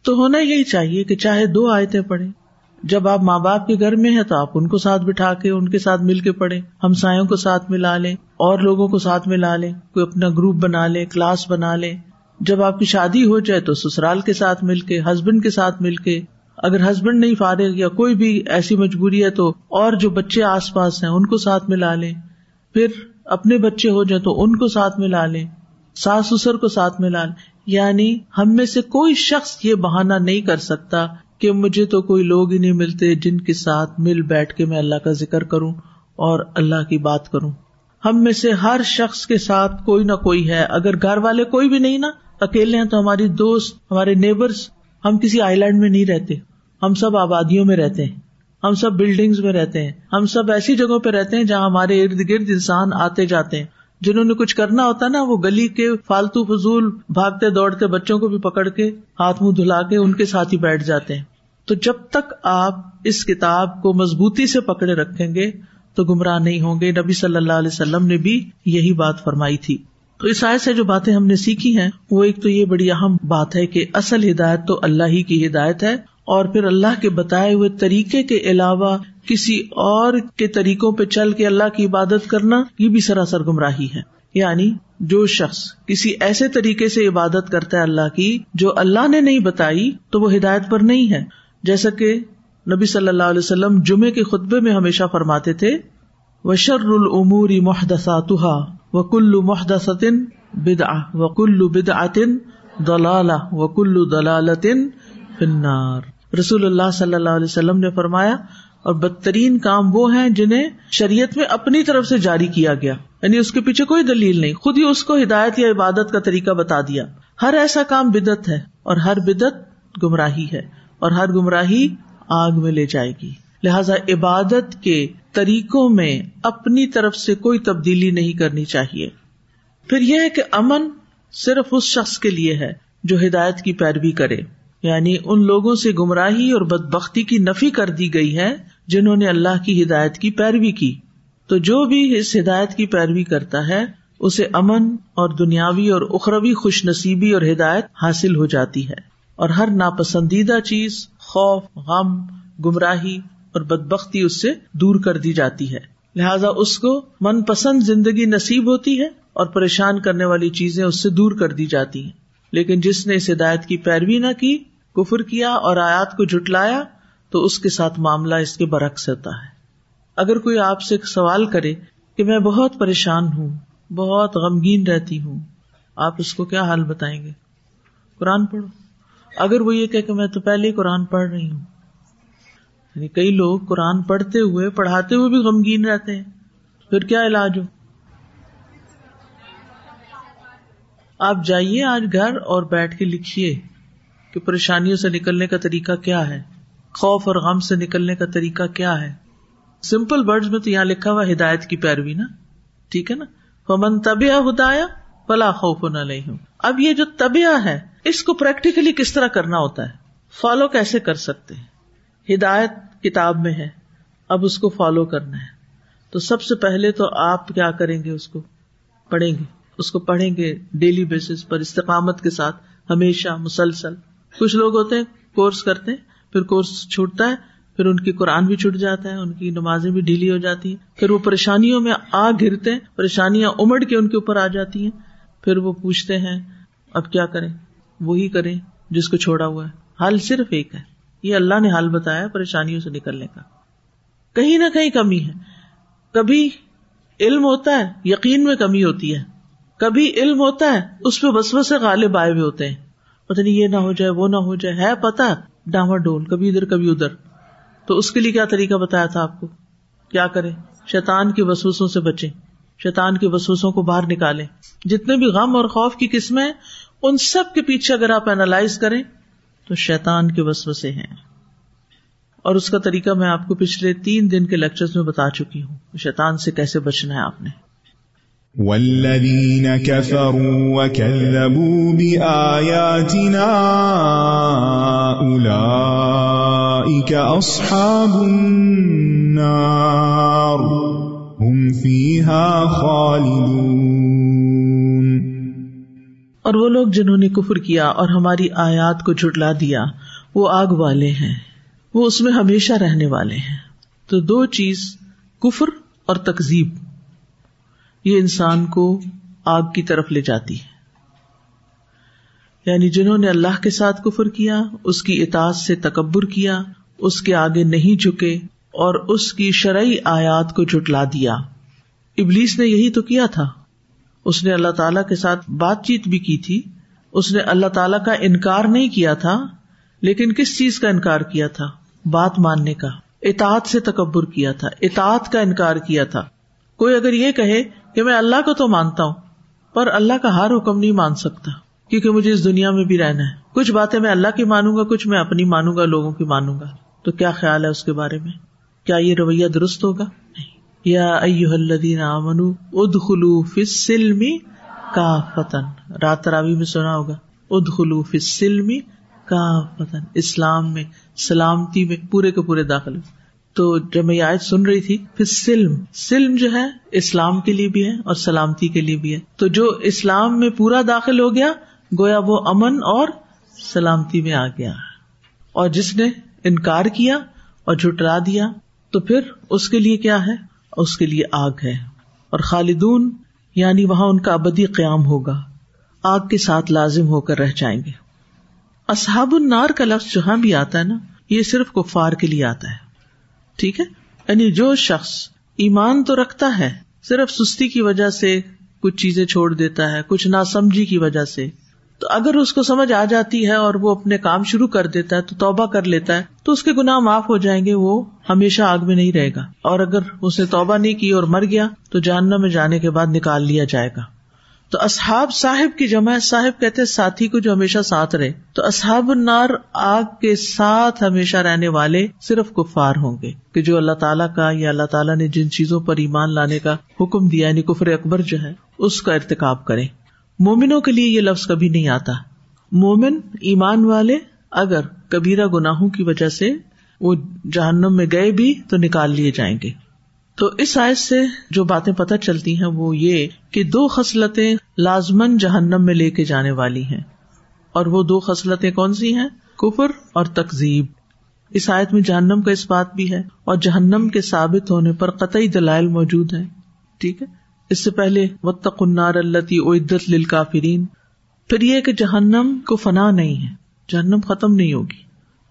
تو ہونا یہی چاہیے کہ چاہے دو آیتیں پڑھیں۔ جب آپ ماں باپ کے گھر میں ہیں تو آپ ان کو ساتھ بٹھا کے، ان کے ساتھ مل کے پڑھیں۔ ہم سایوں کو ساتھ ملا لیں، اور لوگوں کو ساتھ ملا لیں۔ کوئی اپنا گروپ بنا لے کلاس بنا لے۔ جب آپ کی شادی ہو جائے تو سسرال کے ساتھ مل کے ہسبینڈ کے ساتھ مل کے۔ اگر ہسبینڈ نہیں فارغ یا کوئی بھی ایسی مجبوری ہے تو اور جو بچے آس پاس ہیں ان کو ساتھ ملا لیں۔ پھر اپنے بچے ہو جائیں تو ان کو ساتھ ملا لیں۔ ساس سسر کو ساتھ ملا لیں۔ یعنی ہم میں سے کوئی شخص یہ بہانا نہیں کر سکتا کہ مجھے تو کوئی لوگ ہی نہیں ملتے جن کے ساتھ مل بیٹھ کے میں اللہ کا ذکر کروں اور اللہ کی بات کروں۔ ہم میں سے ہر شخص کے ساتھ کوئی نہ کوئی ہے۔ اگر گھر والے کوئی بھی نہیں نا، اکیلے ہیں تو ہماری دوست، ہمارے نیبرس ہم کسی آئی لینڈ میں نہیں رہتے۔ ہم سب آبادیوں میں رہتے ہیں۔ ہم سب بلڈنگس میں رہتے ہیں۔ ہم سب ایسی جگہوں پہ رہتے ہیں جہاں ہمارے ارد گرد انسان آتے جاتے ہیں۔ جنہوں نے کچھ کرنا ہوتا نا، وہ گلی کے فالتو فضول بھاگتے دوڑتے بچوں کو بھی پکڑ کے ہاتھ منہ دھلا کے ان کے ساتھ ہی بیٹھ جاتے ہیں۔ تو جب تک آپ اس کتاب کو مضبوطی سے پکڑے رکھیں گے، تو گمراہ نہیں ہوں گے۔ نبی صلی اللہ علیہ وسلم نے بھی یہی بات فرمائی تھی۔ تو اس آئے سے جو باتیں ہم نے سیکھی ہیں، وہ ایک تو یہ بڑی اہم بات ہے کہ اصل ہدایت تو اللہ ہی کی ہدایت ہے اور پھر اللہ کے بتائے ہوئے طریقے کے علاوہ کسی اور کے طریقوں پہ چل کے اللہ کی عبادت کرنا یہ بھی سراسر گمراہی ہے۔ یعنی جو شخص کسی ایسے طریقے سے عبادت کرتا ہے اللہ کی جو اللہ نے نہیں بتائی تو وہ ہدایت پر نہیں ہے۔ جیسا کہ نبی صلی اللہ علیہ وسلم جمعے کے خطبے میں ہمیشہ فرماتے تھے وشر العموری محدثات و کلو محدثن بدا و کلو بدعتن دلالہ و کلو دلالتن فنار رسول اللہ صلی اللہ علیہ وسلم نے فرمایا، اور بدترین کام وہ ہیں جنہیں شریعت میں اپنی طرف سے جاری کیا گیا۔ یعنی اس کے پیچھے کوئی دلیل نہیں، خود ہی اس کو ہدایت یا عبادت کا طریقہ بتا دیا۔ ہر ایسا کام بدت ہے، اور ہر بدت گمراہی ہے، اور ہر گمراہی آگ میں لے جائے گی۔ لہذا عبادت کے طریقوں میں اپنی طرف سے کوئی تبدیلی نہیں کرنی چاہیے۔ پھر یہ ہے کہ امن صرف اس شخص کے لیے ہے جو ہدایت کی پیروی کرے۔ یعنی ان لوگوں سے گمراہی اور بد بختی کی نفی کر دی گئی ہے جنہوں نے اللہ کی ہدایت کی پیروی کی۔ تو جو بھی اس ہدایت کی پیروی کرتا ہے، اسے امن اور دنیاوی اور اخروی خوش نصیبی اور ہدایت حاصل ہو جاتی ہے۔ اور ہر ناپسندیدہ چیز خوف، غم، گمراہی اور بد بختی اس سے دور کر دی جاتی ہے۔ لہذا اس کو من پسند زندگی نصیب ہوتی ہے اور پریشان کرنے والی چیزیں اس سے دور کر دی جاتی ہیں۔ لیکن جس نے اس ہدایت کی پیروی نہ کی کفر کیا اور آیات کو جٹلایا تو اس کے ساتھ معاملہ اس کے برعکس ہوتا ہے۔ اگر کوئی آپ سے سوال کرے کہ میں بہت پریشان ہوں، بہت غمگین رہتی ہوں، آپ اس کو کیا حال بتائیں گے؟ قرآن پڑھو۔ اگر وہ یہ کہ میں تو پہلے ہی قرآن پڑھ رہی ہوں۔ یعنی کئی لوگ قرآن پڑھتے ہوئے، پڑھاتے ہوئے بھی غمگین رہتے ہیں۔ پھر کیا علاج ہو؟ آپ جائیے آج گھر اور بیٹھ کے لکھیے۔ کہ پریشانیوں سے نکلنے کا طریقہ کیا ہے؟ خوف اور غم سے نکلنے کا طریقہ کیا ہے؟ سمپل برڈ میں تو یہاں لکھا ہوا ہدایت کی پیروی، نا؟ ٹھیک ہے نا؟ فمن طبیع ہدایا فلا خوف نہ لے ہوں اب یہ جو طبیع ہے، اس کو پریکٹیکلی کس طرح کرنا ہوتا ہے؟ فالو کیسے کر سکتے ہیں؟ ہدایت کتاب میں ہے، اب اس کو فالو کرنا ہے۔ تو سب سے پہلے تو آپ کیا کریں گے اس کو؟ پڑھیں گے۔ اس کو پڑھیں گے ڈیلی بیسس پر استقامت کے ساتھ، ہمیشہ مسلسل۔ کچھ لوگ ہوتے ہیں، کورس کرتے ہیں، پھر کورس چھوٹتا ہے، پھر ان کی قرآن بھی چھٹ جاتا ہے، ان کی نمازیں بھی ڈھیلی ہو جاتی ہیں۔ پھر وہ پریشانیوں میں آ گرتے ہیں، پریشانیاں امڑ کے ان کے اوپر آ جاتی ہیں۔ پھر وہ پوچھتے ہیں، اب کیا کریں؟ وہی کریں جس کو چھوڑا ہوا ہے۔ حل صرف ایک ہے۔ یہ اللہ نے حل بتایا پریشانیوں سے نکلنے کا۔ کہیں نہ کہیں کمی ہے۔ کبھی علم ہوتا ہے، یقین میں کمی ہوتی ہے۔ کبھی علم ہوتا ہے، اس پہ بس بس غالب آئے ہوئے ہوتے ہیں۔ پتہ نہیں یہ نہ ہو جائے، وہ نہ ہو جائے۔ ہے پتا ڈاما ڈول کبھی ادھر کبھی ادھر۔ تو اس کے لیے کیا طریقہ بتایا تھا آپ کو؟ کیا کرے شیتان کے وسوسوں سے بچے شیتان کے وسوسوں کو باہر نکالے جتنے بھی غم اور خوف کی قسمیں ان سب کے پیچھے اگر آپ اینالائز کریں، تو شیتان کے وسوسے ہیں۔ اور اس کا طریقہ میں آپ کو پچھلے تین دن کے لیکچر میں بتا چکی ہوں شیتان سے کیسے بچنا ہے آپ نے۔ والذین كفروا وكذبوا بآیاتنا اولئیک اصحاب النار هم فیها خالدون۔ اور وہ لوگ جنہوں نے کفر کیا اور ہماری آیات کو جھٹلا دیا، وہ آگ والے ہیں۔ وہ اس میں ہمیشہ رہنے والے ہیں۔ تو دو چیز، کفر اور تکزیب یہ انسان کو آگ کی طرف لے جاتی ہے۔ یعنی جنہوں نے اللہ کے ساتھ کفر کیا، اس کی اطاعت سے تکبر کیا، اس کے آگے نہیں جھکے اور اس کی شرعی آیات کو جٹلا دیا۔ ابلیس نے یہی تو کیا تھا۔ اس نے اللہ تعالی کے ساتھ بات چیت بھی کی تھی۔ اس نے اللہ تعالی کا انکار نہیں کیا تھا، لیکن کس چیز کا انکار کیا تھا؟ بات ماننے کا۔ اطاعت سے تکبر کیا تھا، اطاعت کا انکار کیا تھا۔ کوئی اگر یہ کہے کہ میں اللہ کو تو مانتا ہوں، پر اللہ کا ہر حکم نہیں مان سکتا، کیونکہ مجھے اس دنیا میں بھی رہنا ہے۔ کچھ باتیں میں اللہ کی مانوں گا، کچھ میں اپنی مانوں گا، لوگوں کی مانوں گا۔ تو کیا خیال ہے اس کے بارے میں؟ کیا یہ رویہ درست ہوگا؟ نہیں۔ یا الدین اد خلو فلم کا فتن رات راوی میں سنا ہوگا اد خلو فلم کا فتن اسلام میں، سلامتی میں پورے کے پورے داخلے تو جب میں یہ آیت سن رہی تھی، پھر سلم سلم جو ہے، اسلام کے لیے بھی ہے اور سلامتی کے لیے بھی ہے۔ تو جو اسلام میں پورا داخل ہو گیا، گویا وہ امن اور سلامتی میں آ گیا۔ اور جس نے انکار کیا اور جھٹرا دیا، تو پھر اس کے لیے کیا ہے؟ اس کے لیے آگ ہے۔ اور خالدون یعنی وہاں ان کا ابدی قیام ہوگا۔ آگ کے ساتھ لازم ہو کر رہ جائیں گے۔ اصحاب النار کا لفظ جہاں بھی آتا ہے نا، یہ صرف کفار کے لیے آتا ہے۔ ٹھیک ہے؟ یعنی جو شخص ایمان تو رکھتا ہے، صرف سستی کی وجہ سے کچھ چیزیں چھوڑ دیتا ہے، کچھ ناسمجھی کی وجہ سے۔ تو اگر اس کو سمجھ آ جاتی ہے اور وہ اپنے کام شروع کر دیتا ہے، تو توبہ کر لیتا ہے، تو اس کے گناہ معاف ہو جائیں گے، وہ ہمیشہ آگ میں نہیں رہے گا۔ اور اگر اس نے توبہ نہیں کی اور مر گیا، تو جاننا میں جانے کے بعد نکال لیا جائے گا۔ تو اصحاب صاحب کی جمع صاحب کہتے ساتھی کو جو ہمیشہ ساتھ رہے۔ تو اصحاب النار آگ کے ساتھ ہمیشہ رہنے والے صرف کفار ہوں گے کہ جو اللہ تعالیٰ کا یا اللہ تعالیٰ نے جن چیزوں پر ایمان لانے کا حکم دیا یعنی کفر اکبر جو ہے، اس کا ارتقاب کرے مومنوں کے لیے یہ لفظ کبھی نہیں آتا۔ مومن ایمان والے اگر کبیرہ گناہوں کی وجہ سے وہ جہنم میں گئے بھی تو نکال لیے جائیں گے۔ تو اس آئس سے جو باتیں پتہ چلتی ہیں وہ یہ کہ دو خصلتیں لازمن جہنم میں لے کے جانے والی ہیں۔ اور وہ دو خصلتیں کون سی ہیں؟ کفر اور تقزیب اس آیت میں جہنم کا اس بات بھی ہے اور جہنم کے ثابت ہونے پر قطعی دلائل موجود ہیں۔ ٹھیک ہے؟ اس سے پہلے وط النار اللہ عدت للکافرین پھر یہ کہ جہنم کو فنا نہیں ہے۔ جہنم ختم نہیں ہوگی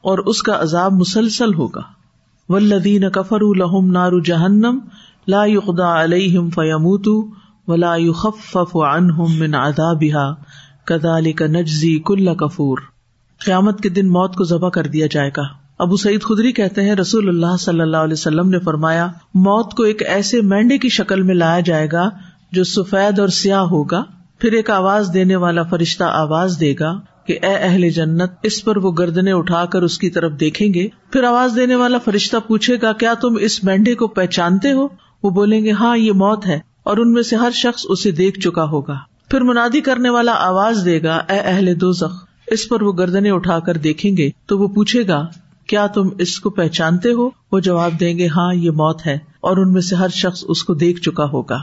اور اس کا عذاب مسلسل ہوگا۔ ولدین کفر الحم نارو جہنم لا يقضى عليهم فيموتوا ولا يخفف عنهم من عذابها كذلك نجزي كل كفور قیامت کے دن موت کو ذبح کر دیا جائے گا۔ ابو سعید خدری کہتے ہیں، رسول اللہ صلی اللہ علیہ وسلم نے فرمایا، موت کو ایک ایسے مینڈے کی شکل میں لایا جائے گا جو سفید اور سیاہ ہوگا، پھر ایک آواز دینے والا فرشتہ آواز دے گا۔ کہ اے اہل جنت، اس پر وہ گردنے اٹھا کر اس کی طرف دیکھیں گے۔ پھر آواز دینے والا فرشتہ پوچھے گا، کیا تم اس مینڈے کو پہچانتے ہو؟ وہ بولیں گے ہاں یہ موت ہے اور ان میں سے ہر شخص اسے دیکھ چکا ہوگا۔ پھر منادی کرنے والا آواز دے گا، اے اہل دو زخ اس پر وہ گردنے اٹھا کر دیکھیں گے۔ تو وہ پوچھے گا، کیا تم اس کو پہچانتے ہو؟ وہ جواب دیں گے ہاں یہ موت ہے اور ان میں سے ہر شخص اس کو دیکھ چکا ہوگا۔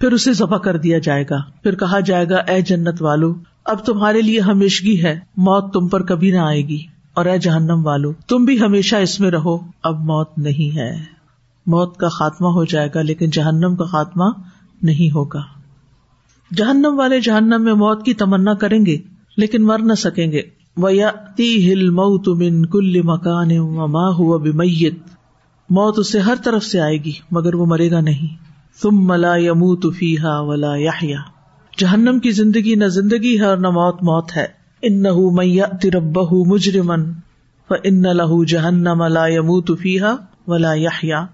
پھر اسے ذبح کر دیا جائے گا۔ پھر کہا جائے گا، اے جنت والو اب تمہارے لیے ہمیشگی ہے، موت تم پر کبھی نہ آئے گی۔ اور اے جہنم والو، تم بھی ہمیشہ اس میں رہو۔ اب موت نہیں ہے۔ موت کا خاتمہ ہو جائے گا، لیکن جہنم کا خاتمہ نہیں ہوگا۔ جہنم والے جہنم میں موت کی تمنا کریں گے، لیکن مر نہ سکیں گے۔ ہل مئو تمن کل مکان ہوا بمیت موت اسے ہر طرف سے آئے گی، مگر وہ مرے گا نہیں۔ تم ملا یمو تفیحا ولا یا جہنم کی زندگی نہ زندگی ہے اور نہ موت موت ہے۔ ان نہ میہ تربہ مجرمن ان لہو جہنم لا یمو تفیحا ولا یا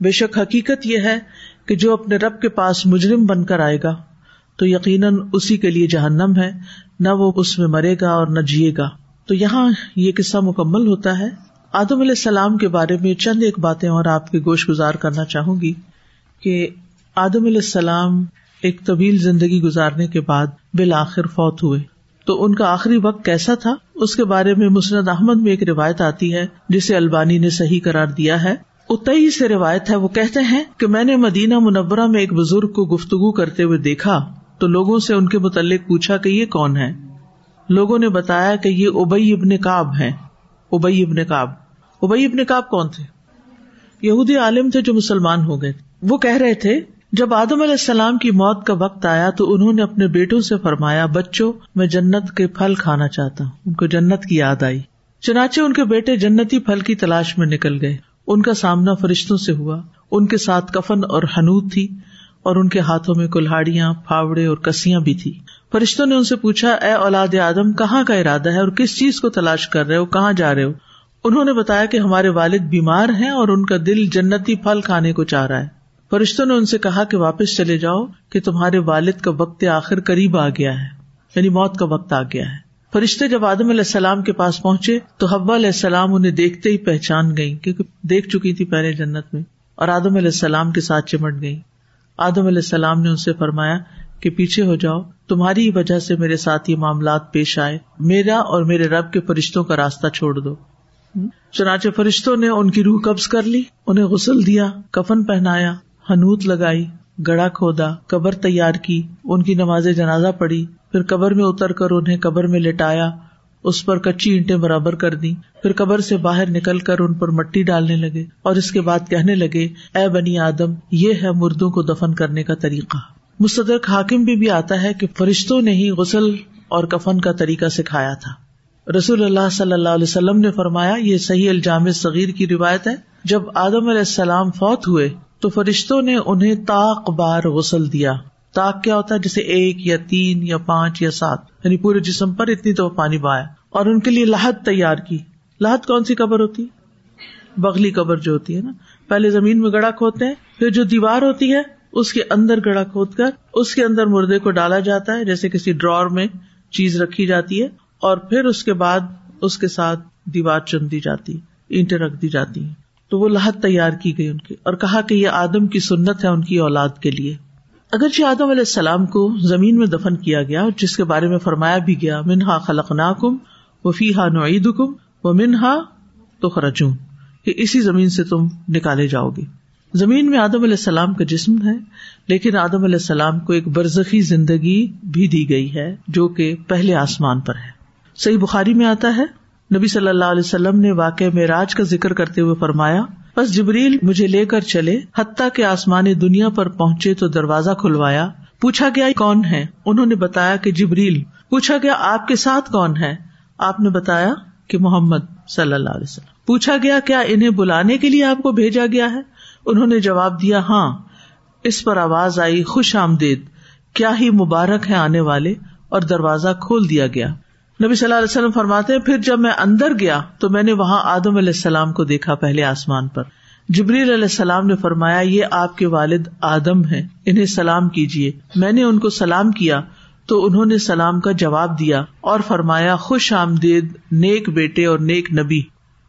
بے شک حقیقت یہ ہے کہ جو اپنے رب کے پاس مجرم بن کر آئے گا، تو یقیناً اسی کے لیے جہنم ہے، نہ وہ اس میں مرے گا اور نہ جیے گا۔ تو یہاں یہ قصہ مکمل ہوتا ہے۔ آدم علیہ السلام کے بارے میں چند ایک باتیں اور آپ کے گوشت گزار کرنا چاہوں گی کہ آدم علیہ السلام ایک طویل زندگی گزارنے کے بعد بالآخر فوت ہوئے۔ تو ان کا آخری وقت کیسا تھا؟ اس کے بارے میں مسند احمد میں ایک روایت آتی ہے، جسے البانی نے صحیح قرار دیا ہے۔ اتئی سے روایت ہے، وہ کہتے ہیں کہ میں نے مدینہ منورہ میں ایک بزرگ کو گفتگو کرتے ہوئے دیکھا۔ تو لوگوں سے ان کے متعلق پوچھا کہ یہ کون ہے لوگوں نے بتایا کہ یہ ابئی ابن کاب ہے ابئی ابن کاب ابئی ابن کاب کون تھے؟ یہودی عالم تھے جو مسلمان ہو گئے۔ وہ کہہ رہے تھے جب آدم علیہ السلام کی موت کا وقت آیا تو انہوں نے اپنے بیٹوں سے فرمایا، بچوں، میں جنت کے پھل کھانا چاہتا ہوں۔ ان کو جنت کی یاد آئی۔ چنانچہ ان کے بیٹے جنتی پھل کی تلاش میں نکل گئے۔ ان کا سامنا فرشتوں سے ہوا۔ ان کے ساتھ کفن اور حنوت تھی اور ان کے ہاتھوں میں کلاڑیاں پھاوڑے اور کسیاں بھی تھی فرشتوں نے ان سے پوچھا، اے اولاد آدم، کہاں کا ارادہ ہے اور کس چیز کو تلاش کر رہے ہو؟ کہاں جا رہے ہو؟ انہوں نے بتایا کہ ہمارے والد بیمار ہیں اور ان کا دل جنتی پھل کھانے کو چاہ رہا ہے۔ فرشتوں نے ان سے کہا کہ واپس چلے جاؤ کہ تمہارے والد کا وقت آخر قریب آ گیا ہے یعنی موت کا وقت آ گیا ہے۔ فرشتے جب آدم علیہ السلام کے پاس پہنچے تو حبا علیہ السلام انہیں دیکھتے ہی پہچان گئی کیونکہ دیکھ چکی تھی پہلے جنت میں اور آدم علیہ السلام کے ساتھ چمٹ گئی آدم علیہ السلام نے ان سے فرمایا کہ پیچھے ہو جاؤ، تمہاری وجہ سے میرے ساتھ یہ معاملات پیش آئے۔ میرا اور میرے رب کے فرشتوں کا راستہ چھوڑ دو۔ چنانچہ فرشتوں نے ان کی روح قبض کر لی، انہیں غسل دیا، کفن پہنایا۔ ہنوت لگائی گڑا کھودا قبر تیار کی ان کی نماز جنازہ پڑی پھر قبر میں اتر کر انہیں قبر میں لٹایا اس پر کچی اینٹیں برابر کر دی پھر قبر سے باہر نکل کر ان پر مٹی ڈالنے لگے اور اس کے بعد کہنے لگے اے بنی آدم یہ ہے مردوں کو دفن کرنے کا طریقہ۔ مستدرک حاکم بھی, بھی آتا ہے کہ فرشتوں نے ہی غسل اور کفن کا طریقہ سکھایا تھا۔ رسول اللہ صلی اللہ علیہ وسلم نے فرمایا یہ صحیح الجام صغیر کی روایت ہے جب آدم علیہ السلام فوت ہوئے تو فرشتوں نے انہیں تاک بار غسل دیا۔ تاک کیا ہوتا ہے؟ جیسے ایک یا تین یا پانچ یا سات یعنی پورے جسم پر اتنی تو پانی بایا اور ان کے لیے لاہت تیار کی۔ لاہت کون سی قبر ہوتی؟ بغلی قبر جو ہوتی ہے نا۔ پہلے زمین میں گڑا کھودتے ہیں، پھر جو دیوار ہوتی ہے، اس کے اندر گڑا کھود کر، اس کے اندر مردے کو ڈالا جاتا ہے، جیسے کسی ڈرور میں چیز رکھی جاتی ہے، اور پھر اس کے بعد اس کے ساتھ دیوار چن دی جاتی، اینٹیں رکھ دی جاتی ہیں۔ تو وہ لاہت تیار کی گئی ان کی اور کہا کہ یہ آدم کی سنت ہے ان کی اولاد کے لیے۔ اگرچہ آدم علیہ السلام کو زمین میں دفن کیا گیا، جس کے بارے میں فرمایا بھی گیا، منہا خلق ناکم و فی ہا نعید کم و منہا تو خرجون کہ اسی زمین سے تم نکالے جاؤ گے۔ زمین میں آدم علیہ السلام کا جسم ہے، لیکن آدم علیہ السلام کو ایک برزخی زندگی بھی دی گئی ہے، جو کہ پہلے آسمان پر ہے۔ صحیح بخاری میں آتا ہے نبی صلی اللہ علیہ وسلم نے واقع میں راج کا ذکر کرتے ہوئے فرمایا بس جبریل مجھے لے کر چلے، حتیٰ کہ آسمانی دنیا پر پہنچے تو دروازہ کھلوایا۔ پوچھا گیا کون ہے انہوں نے بتایا کہ جبریل۔ پوچھا گیا، آپ کے ساتھ کون ہے آپ نے بتایا کہ محمد صلی اللہ علیہ وسلم۔ پوچھا گیا، کیا انہیں بلانے کے لیے آپ کو بھیجا گیا ہے؟ انہوں نے جواب دیا ہاں اس پر آواز آئی، خوش آمدید، کیا ہی مبارک ہے آنے والے۔ اور دروازہ کھول دیا گیا۔ نبی صلی اللہ علیہ وسلم فرماتے پھر جب میں اندر گیا تو میں نے وہاں آدم علیہ السلام کو دیکھا پہلے آسمان پر۔ جبریل علیہ السلام نے فرمایا، یہ آپ کے والد آدم ہے انہیں سلام کیجیے میں نے ان کو سلام کیا تو انہوں نے سلام کا جواب دیا اور فرمایا، خوش آمدید، نیک بیٹے اور نیک نبی۔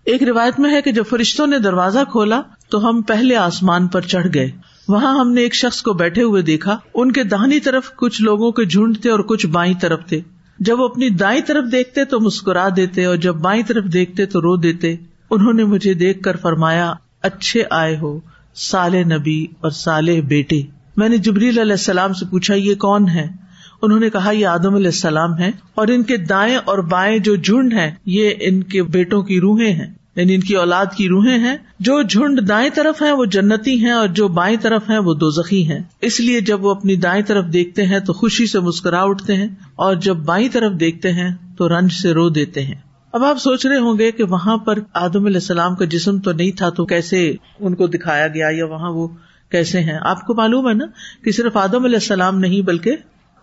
ایک روایت میں ہے کہ جب فرشتوں نے دروازہ کھولا تو ہم پہلے آسمان پر چڑھ گئے۔ وہاں ہم نے ایک شخص کو بیٹھے ہوئے دیکھا۔ ان کے دہنی طرف کچھ لوگوں کے جھنڈ تھے اور کچھ بائیں طرف تھے۔ جب وہ اپنی دائیں طرف دیکھتے تو مسکرا دیتے اور جب بائیں طرف دیکھتے تو رو دیتے، انہوں نے مجھے دیکھ کر فرمایا، اچھے آئے ہو سال نبی اور سال بیٹے۔ میں نے جبریل علیہ السلام سے پوچھا، یہ کون ہے انہوں نے کہا، یہ آدم علیہ السلام ہے اور ان کے دائیں اور بائیں جو جھنڈ ہیں، یہ ان کے بیٹوں کی روحیں ہیں۔ یعنی ان کی اولاد کی روحیں ہیں، جو جھنڈ دائیں طرف ہیں وہ جنتی ہیں اور جو بائیں طرف ہیں وہ دو زخی ہیں۔ اس لیے جب وہ اپنی دائیں طرف دیکھتے ہیں تو خوشی سے مسکرا اٹھتے ہیں اور جب بائیں طرف دیکھتے ہیں تو رنج سے رو دیتے ہیں۔ اب آپ سوچ رہے ہوں گے کہ وہاں پر آدم علیہ السلام کا جسم تو نہیں تھا تو کیسے ان کو دکھایا گیا یا وہاں وہ کیسے ہیں؟ آپ کو معلوم ہے نا کہ صرف آدم علیہ السلام نہیں بلکہ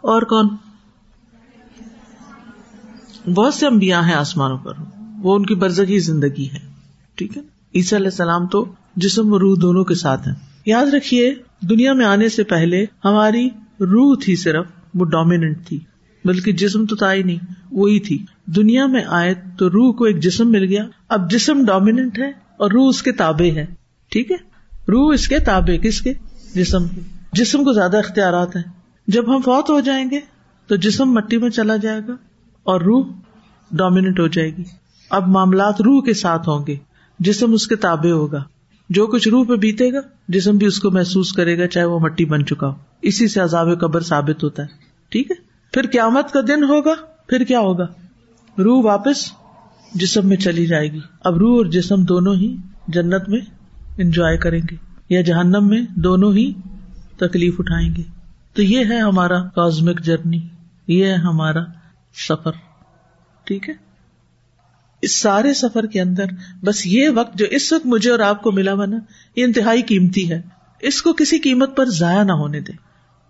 اور کون؟ بہت سے امبیا ہیں آسمانوں پر۔ وہ ان کی برزگی زندگی ہے۔ ٹھیک ہے؟ عیسی علیہ السلام تو جسم و روح دونوں کے ساتھ ہیں۔ یاد رکھیے، دنیا میں آنے سے پہلے ہماری روح تھی صرف، وہ ڈومیننٹ تھی۔ بلکہ جسم تو تھا ہی نہیں، وہی تھی۔ دنیا میں آئے تو روح کو ایک جسم مل گیا۔ اب جسم ڈومیننٹ ہے اور روح اس کے تابے ہے۔ ٹھیک ہے؟ روح اس کے تابے کس کے؟ جسم کے۔ جسم کو زیادہ اختیارات ہیں۔ جب ہم فوت ہو جائیں گے تو جسم مٹی میں چلا جائے گا اور روح ڈومیننٹ ہو جائے گی۔ اب معاملات روح کے ساتھ ہوں گے، جسم اس کے تابے ہوگا۔ جو کچھ روح پہ بیتے گا، جسم بھی اس کو محسوس کرے گا، چاہے وہ مٹی بن چکا ہو۔ اسی سے عذاب قبر ثابت ہوتا ہے۔ ٹھیک ہے؟ پھر قیامت کا دن ہوگا، پھر کیا ہوگا؟ روح واپس جسم میں چلی جائے گی۔ اب روح اور جسم دونوں ہی جنت میں انجوائے کریں گے، یا جہنم میں دونوں ہی تکلیف اٹھائیں گے۔ تو یہ ہے ہمارا کازمک جرنی یہ ہے ہمارا سفر۔ ٹھیک ہے؟ اس سارے سفر کے اندر بس یہ وقت جو اس وقت مجھے اور آپ کو ملا بنا یہ انتہائی قیمتی ہے۔ اس کو کسی قیمت پر ضائع نہ ہونے دے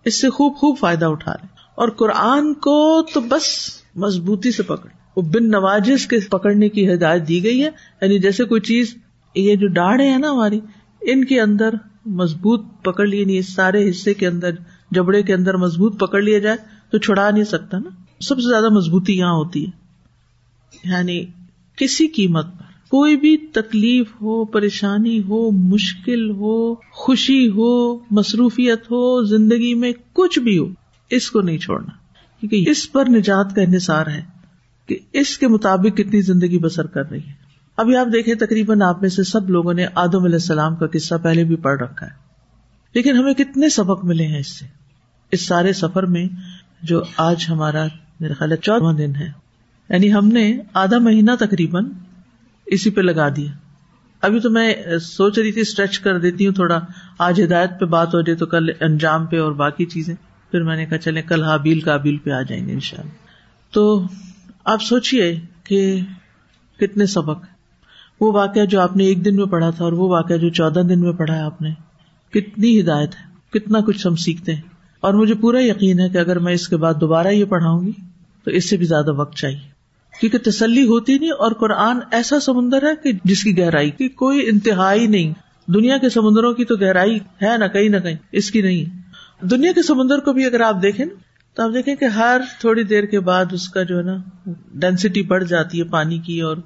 اس سے خوب خوب فائدہ اٹھا لے اور قرآن کو تو بس مضبوطی سے پکڑ۔ وہ بن نواز کے پکڑنے کی ہدایت دی گئی ہے۔ یعنی جیسے کوئی چیز، یہ جو ڈاڑے ہیں نا ہماری، ان کے اندر مضبوط پکڑ لیے نہیں یعنی سارے حصے کے اندر، جبڑے کے اندر مضبوط پکڑ لیا جائے تو چھڑا نہیں سکتا نا۔ سب سے زیادہ مضبوطی یہاں ہوتی ہے۔ یعنی کسی قیمت پر۔ کوئی بھی تکلیف ہو، پریشانی ہو، مشکل ہو، خوشی ہو، مصروفیت ہو، زندگی میں کچھ بھی ہو، اس کو نہیں چھوڑنا۔ کیونکہ اس پر نجات کا انحصار ہے کہ اس کے مطابق کتنی زندگی بسر کر رہی ہے۔ ابھی آپ دیکھیں، تقریباً آپ میں سے سب لوگوں نے آدم علیہ السلام کا قصہ پہلے بھی پڑھ رکھا ہے۔ لیکن ہمیں کتنے سبق ملے ہیں اس سے۔ اس سارے سفر میں جو آج ہمارا میرا خیال ہے، چودواں دن ہے۔ یعنی ہم نے آدھا مہینہ تقریباً اسی پہ لگا دیا۔ ابھی تو میں سوچ رہی تھی اسٹریچ کر دیتی ہوں تھوڑا، آج ہدایت پہ بات ہو جائے تو کل انجام پہ اور باقی چیزیں۔ پھر میں نے کہا چلے کل حابیل کابیل پہ آ جائیں گے ان شاء اللہ تو آپ سوچیے کہ کتنے سبق۔ وہ واقعہ جو آپ نے ایک دن میں پڑھا تھا اور وہ واقعہ جو چودہ دن میں پڑھا ہے آپ نے، کتنی ہدایت ہے، کتنا کچھ ہم سیکھتے ہیں۔ اور مجھے پورا یقین ہے کہ اگر میں اس کے بعد دوبارہ یہ پڑھاؤں گی تو اس سے بھی زیادہ وقت چاہیے۔ کیونکہ تسلی ہوتی نہیں اور قرآن ایسا سمندر ہے کہ جس کی گہرائی کی کوئی انتہائی نہیں۔ دنیا کے سمندروں کی تو گہرائی ہے نہ کہیں نہ کہیں، اس کی نہیں۔ دنیا کے سمندر کو بھی اگر آپ دیکھیں تو آپ دیکھیں کہ ہر تھوڑی دیر کے بعد اس کا جو ہے نا ڈینسٹی بڑھ جاتی ہے پانی کی اور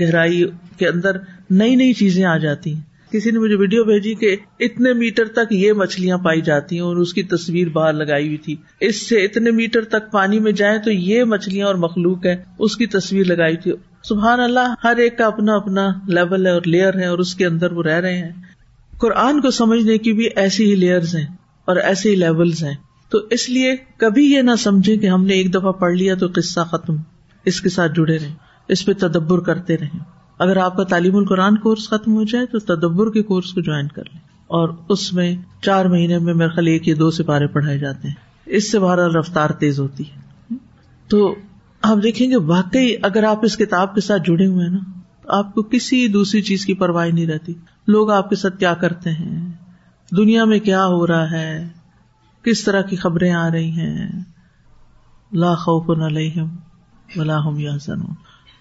گہرائی کے اندر نئی نئی چیزیں آ جاتی ہیں۔ کسی نے مجھے ویڈیو بھیجی کہ اتنے میٹر تک یہ مچھلیاں پائی جاتی ہیں اور اس کی تصویر باہر لگائی ہوئی تھی۔ اس سے اتنے میٹر تک پانی میں جائیں تو یہ مچھلیاں اور مخلوق ہے اس کی تصویر لگائی تھی۔ سبحان اللہ، ہر ایک کا اپنا اپنا لیول ہے اور لیئر ہے اور اس کے اندر وہ رہ رہے ہیں۔ قرآن کو سمجھنے کی بھی ایسی ہی لیئرز ہیں اور ایسے ہی لیولز ہیں۔ تو اس لیے کبھی یہ نہ سمجھے کہ ہم نے ایک دفعہ پڑھ لیا تو قصہ ختم۔ اس کے ساتھ جڑے رہے اس پہ تدبر کرتے رہے اگر آپ کا تعلیم القرآن کورس ختم ہو جائے تو تدبر کے کورس کو جوائن کر لیں اور اس میں چار مہینے میں میرے خیال ایک یا دو سپارے پڑھائے جاتے ہیں۔ اس سے بہرحال رفتار تیز ہوتی ہے۔ تو آپ دیکھیں گے واقعی اگر آپ اس کتاب کے ساتھ جڑے ہوئے ہیں نا تو آپ کو کسی دوسری چیز کی پرواہ نہیں رہتی۔ لوگ آپ کے ساتھ کیا کرتے ہیں؟ دنیا میں کیا ہو رہا ہے؟ کس طرح کی خبریں آ رہی ہیں؟ لا خوف علیہم ولا یا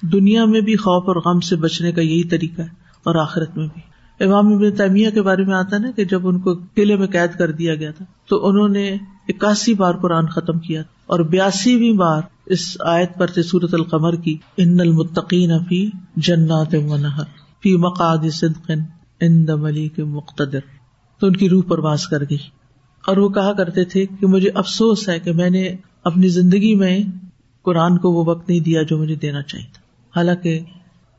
دنیا میں بھی خوف اور غم سے بچنے کا یہی طریقہ ہے اور آخرت میں بھی۔ امام ابن تیمیہ کے بارے میں آتا نا کہ جب ان کو قلعے میں قید کر دیا گیا تھا، تو انہوں نے اکاسی بار قرآن ختم کیا اور بیاسیویں بار اس آیت پر سورت القمر کی ان المتقین فی جنات و نہر، فی مقاد صدق عند ملیک مقتدر تو ان کی روح پرواز کر گئی۔ اور وہ کہا کرتے تھے کہ مجھے افسوس ہے کہ میں نے اپنی زندگی میں قرآن کو وہ وقت نہیں دیا جو مجھے دینا چاہیے تھا۔ حالانکہ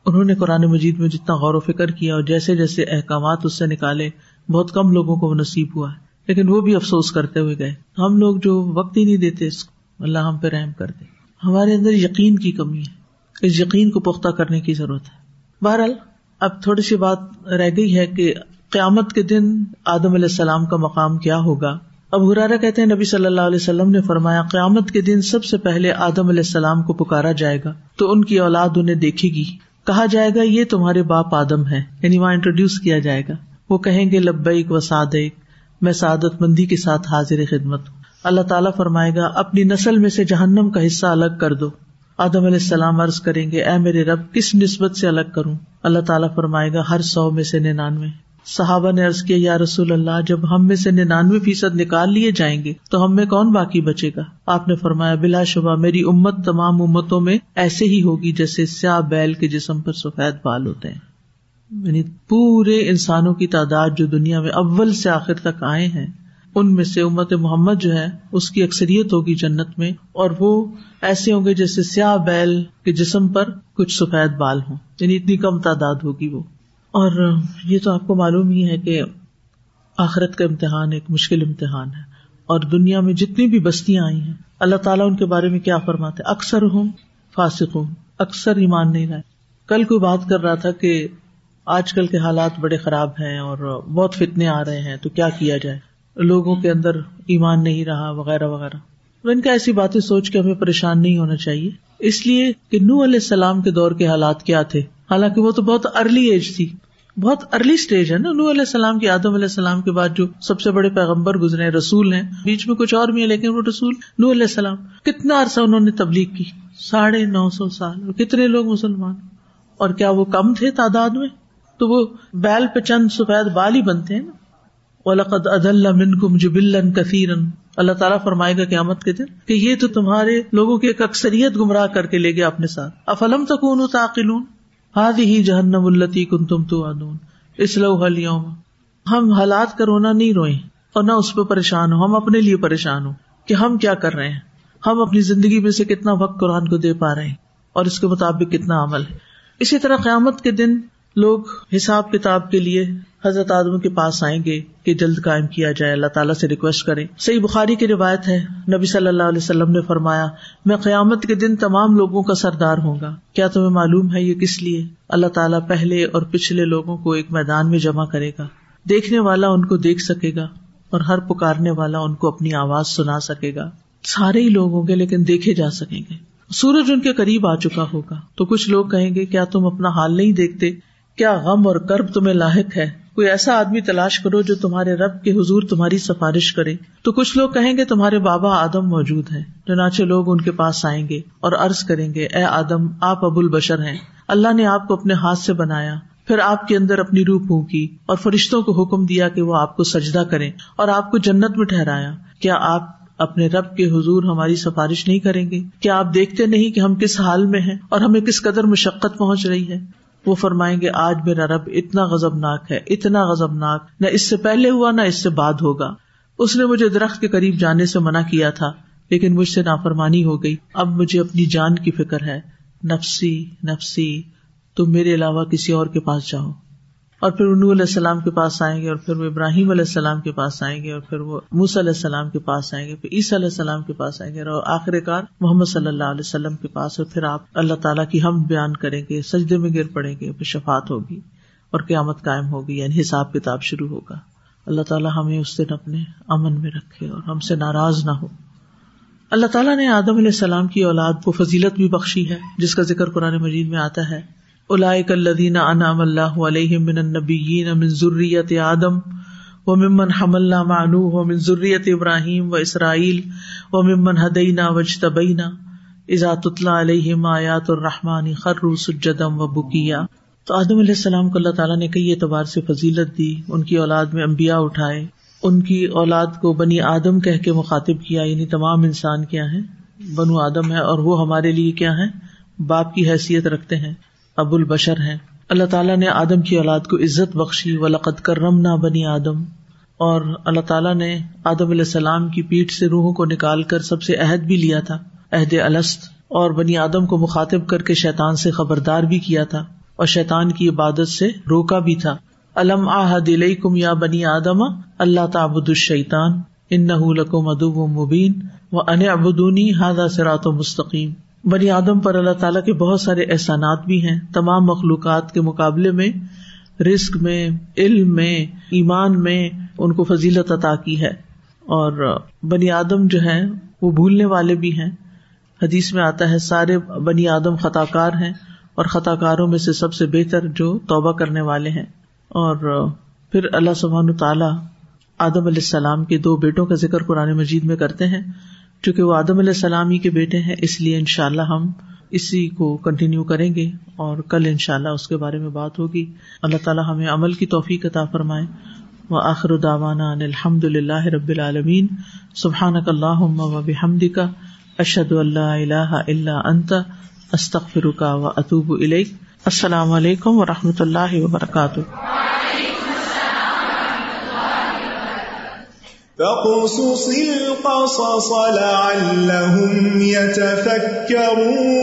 انہوں نے قرآن مجید میں جتنا غور و فکر کیا اور جیسے جیسے احکامات اس سے نکالے، بہت کم لوگوں کو وہ نصیب ہوا۔ ہے لیکن وہ بھی افسوس کرتے ہوئے گئے۔ ہم لوگ جو وقت ہی نہیں دیتے، اس کو اللہ ہم پہ رحم کر دے۔ ہمارے اندر یقین کی کمی ہے۔ اس یقین کو پختہ کرنے کی ضرورت ہے۔ بہرحال، اب تھوڑی سی بات رہ گئی ہے کہ قیامت کے دن آدم علیہ السلام کا مقام کیا ہوگا۔ اب ہرارا کہتے ہیں نبی صلی اللہ علیہ وسلم نے فرمایا، قیامت کے دن سب سے پہلے آدم علیہ السلام کو پکارا جائے گا، تو ان کی اولاد انہیں دیکھے گی۔ کہا جائے گا، یہ تمہارے باپ آدم ہے یعنی وہاں انٹروڈیوس کیا جائے گا۔ وہ کہیں گے، لبیک و صادق، میں سعادت مندی کے ساتھ حاضر خدمت ہوں۔ اللہ تعالیٰ فرمائے گا، اپنی نسل میں سے جہنم کا حصہ الگ کر دو۔ آدم علیہ السلام عرض کریں گے، اے میرے رب، کس نسبت سے الگ کروں؟ اللہ تعالیٰ فرمائے گا، ہر سو میں سے ننانوے۔ صحابہ نے عرض کیا، یا رسول اللہ، جب ہم میں سے ننانوے فیصد نکال لیے جائیں گے، تو ہم میں کون باقی بچے گا؟ آپ نے فرمایا، بلا شبہ، میری امت تمام امتوں میں ایسے ہی ہوگی جیسے سیاہ بیل کے جسم پر سفید بال ہوتے ہیں۔ یعنی پورے انسانوں کی تعداد جو دنیا میں اول سے آخر تک آئے ہیں، ان میں سے امت محمد جو ہے، اس کی اکثریت ہوگی جنت میں، اور وہ ایسے ہوں گے جیسے سیاہ بیل کے جسم پر کچھ سفید بال ہوں۔ یعنی اتنی کم تعداد ہوگی وہ۔ اور یہ تو آپ کو معلوم ہی ہے کہ آخرت کا امتحان ایک مشکل امتحان ہے اور دنیا میں جتنی بھی بستیاں آئی ہیں، اللہ تعالیٰ ان کے بارے میں کیا فرماتے اکثر ہوں فاسق ہوں اکثر ایمان نہیں لائے۔ کل کوئی بات کر رہا تھا کہ آج کل کے حالات بڑے خراب ہیں اور بہت فتنے آ رہے ہیں، تو کیا کیا جائے؟ لوگوں کے اندر ایمان نہیں رہا، وغیرہ وغیرہ۔ ان کا ایسی باتیں سوچ کے ہمیں پریشان نہیں ہونا چاہیے۔ اس لیے کہ نو علیہ السلام کے دور کے حالات کیا تھے؟ حالانکہ وہ تو بہت ارلی ایج تھی۔ بہت ارلی اسٹیج ہے نا نو علیہ السلام کی، آدم علیہ السلام کے بعد جو سب سے بڑے پیغمبر گزرے رسول ہیں۔ بیچ میں کچھ اور بھی ہے لیکن وہ رسول نو علیہ السلام۔ کتنا عرصہ انہوں نے تبلیغ کی؟ ساڑھے نو سو سال۔ اور کتنے لوگ مسلمان؟ اور کیا وہ کم تھے تعداد میں؟ تو وہ بیل پہ چند سفید بال ہی بنتے ہیں نا۔ ولقد ادل منکم جبلن کثیرن اللہ تعالیٰ فرمائے گا قیامت کے دن کہ یہ تو تمہارے لوگوں کی ایک اکثریت گمراہ کر کے لے گیا اپنے ساتھ۔ افلم تکون تعقلون؟ ہادی جہنم التی کن تم تو آدون اسلو اليوم ہم حالات کا رونا نہیں روئے اور نہ اس پہ پریشان ہو ہم اپنے لیے پریشان ہو کہ ہم کیا کر رہے ہیں۔ ہم اپنی زندگی میں سے کتنا وقت قرآن کو دے پا رہے ہیں اور اس کے مطابق کتنا عمل ہے۔ اسی طرح قیامت کے دن لوگ حساب کتاب کے لیے حضرت آدم کے پاس آئیں گے کہ جلد قائم کیا جائے، اللہ تعالیٰ سے ریکویسٹ کریں۔ صحیح بخاری کی روایت ہے، نبی صلی اللہ علیہ وسلم نے فرمایا، میں قیامت کے دن تمام لوگوں کا سردار ہوں گا۔ کیا تمہیں معلوم ہے یہ کس لیے؟ اللہ تعالیٰ پہلے اور پچھلے لوگوں کو ایک میدان میں جمع کرے گا۔ دیکھنے والا ان کو دیکھ سکے گا اور ہر پکارنے والا ان کو اپنی آواز سنا سکے گا۔ سارے ہی لوگ ہوں گے لیکن دیکھے جا سکیں گے۔ سورج ان کے قریب آ چکا ہوگا۔ تو کچھ لوگ کہیں گے، کیا تم اپنا حال نہیں دیکھتے؟ کیا غم اور کرب تمہیں لاحق ہے؟ کوئی ایسا آدمی تلاش کرو جو تمہارے رب کے حضور تمہاری سفارش کرے۔ تو کچھ لوگ کہیں گے تمہارے بابا آدم موجود ہے چنانچہ لوگ ان کے پاس آئیں گے اور عرض کریں گے، اے آدم، آپ ابو البشر ہیں۔ اللہ نے آپ کو اپنے ہاتھ سے بنایا، پھر آپ کے اندر اپنی روح پھونکی اور فرشتوں کو حکم دیا کہ وہ آپ کو سجدہ کریں اور آپ کو جنت میں ٹھہرایا۔ کیا آپ اپنے رب کے حضور ہماری سفارش نہیں کریں گے؟ کیا آپ دیکھتے نہیں کہ ہم کس حال میں ہیں اور ہمیں کس قدر مشقت پہنچ رہی ہے؟ وہ فرمائیں گے، آج میرا رب اتنا غزب ناک ہے، اتنا غزب ناک نہ اس سے پہلے ہوا، نہ اس سے بعد ہوگا۔ اس نے مجھے درخت کے قریب جانے سے منع کیا تھا، لیکن مجھ سے نافرمانی ہو گئی۔ اب مجھے اپنی جان کی فکر ہے۔ نفسی نفسی، تم میرے علاوہ کسی اور کے پاس جاؤ۔ اور پھر انو علیہ السلام کے پاس آئیں گے اور پھر وہ ابراہیم علیہ السلام کے پاس آئیں گے اور پھر وہ موس علیہ السلام کے پاس آئیں گے، پھر عیسی علیہ السلام کے پاس آئیں گے اور آخر کار محمد صلی اللہ علیہ وسلم کے پاس اور پھر آپ اللہ تعالیٰ کی ہم بیان کریں گے، سجدے میں گر پڑیں گے، پھر شفات ہوگی اور قیامت قائم ہوگی یعنی حساب کتاب شروع ہوگا۔ اللہ تعالیٰ ہمیں اس دن اپنے امن میں رکھے اور ہم سے ناراض نہ ہو۔ اللہ تعالیٰ نے آدم علیہ السلام کی اولاد کو فضیلت بھی بخشی ہے، جس کا ذکر قرآن مجید میں آتا ہے۔ الاک الدین انعام اللہ علیہ من النبیین من ذریت آدم و ممن حملنا معنو و من ذریت ابراہیم و اسرائیل و ممن ہدینا وجتبینا اذا تتلا علیہم آیات الرحمن خروا سجدا و بکیا۔ تو آدم علیہ السلام کو اللہ تعالیٰ نے کئی اعتبار سے فضیلت دی، ان کی اولاد میں امبیا اٹھائے، ان کی اولاد کو بنی آدم کہہ کے مخاطب کیا یعنی تمام انسان کیا ہے بنو آدم ہے اور وہ ہمارے لیے کیا ہے باپ کی حیثیت رکھتے ہیں۔ ابو البشر ہیں۔ اللہ تعالیٰ نے آدم کی اولاد کو عزت بخشی و لقت کرم نہ بنی آدم۔ اور اللہ تعالیٰ نے آدم علیہ السلام کی پیٹ سے روحوں کو نکال کر سب سے عہد بھی لیا تھا، عہد الست۔ اور بنی آدم کو مخاطب کر کے شیطان سے خبردار بھی کیا تھا، اور شیطان کی عبادت سے روکا بھی تھا۔ علم آح دل کم یا بنی آدم، اللہ تعبد الشیطان ان نہ لکم ادب و مبین و ان ابدونی ہادا سرات و مستقیم۔ بنی آدم پر اللہ تعالیٰ کے بہت سارے احسانات بھی ہیں۔ تمام مخلوقات کے مقابلے میں رسک میں، علم میں، ایمان میں ان کو فضیلت عطا کی ہے۔ اور بنی آدم جو ہے وہ بھولنے والے بھی ہیں۔ حدیث میں آتا ہے، سارے بنی آدم خطا کار ہیں اور خطا کاروں میں سے سب سے بہتر جو توبہ کرنے والے ہیں۔ اور پھر اللہ سبحان تعالیٰ آدم علیہ السلام کے دو بیٹوں کا ذکر قرآن مجید میں کرتے ہیں۔ چونکہ وہ آدم علیہ السلام ہی کے بیٹے ہیں، اس لیے ان شاء اللہ ہم اسی کو کنٹینیو کریں گے اور کل ان شاء اللہ اس کے بارے میں بات ہوگی۔ اللہ تعالیٰ ہمیں عمل کی توفیق عطا فرمائے۔ و آخر داوانا الحمد اللہ رب العالمین۔ سبحان اللہ و بحمد کا اشد اللہ اللہ اللہ انت۔ استخر کا و اطوب السلام علیکم و رحمۃ اللہ وبرکاتہ۔ فقصص القصص لعلهم يتفكرون.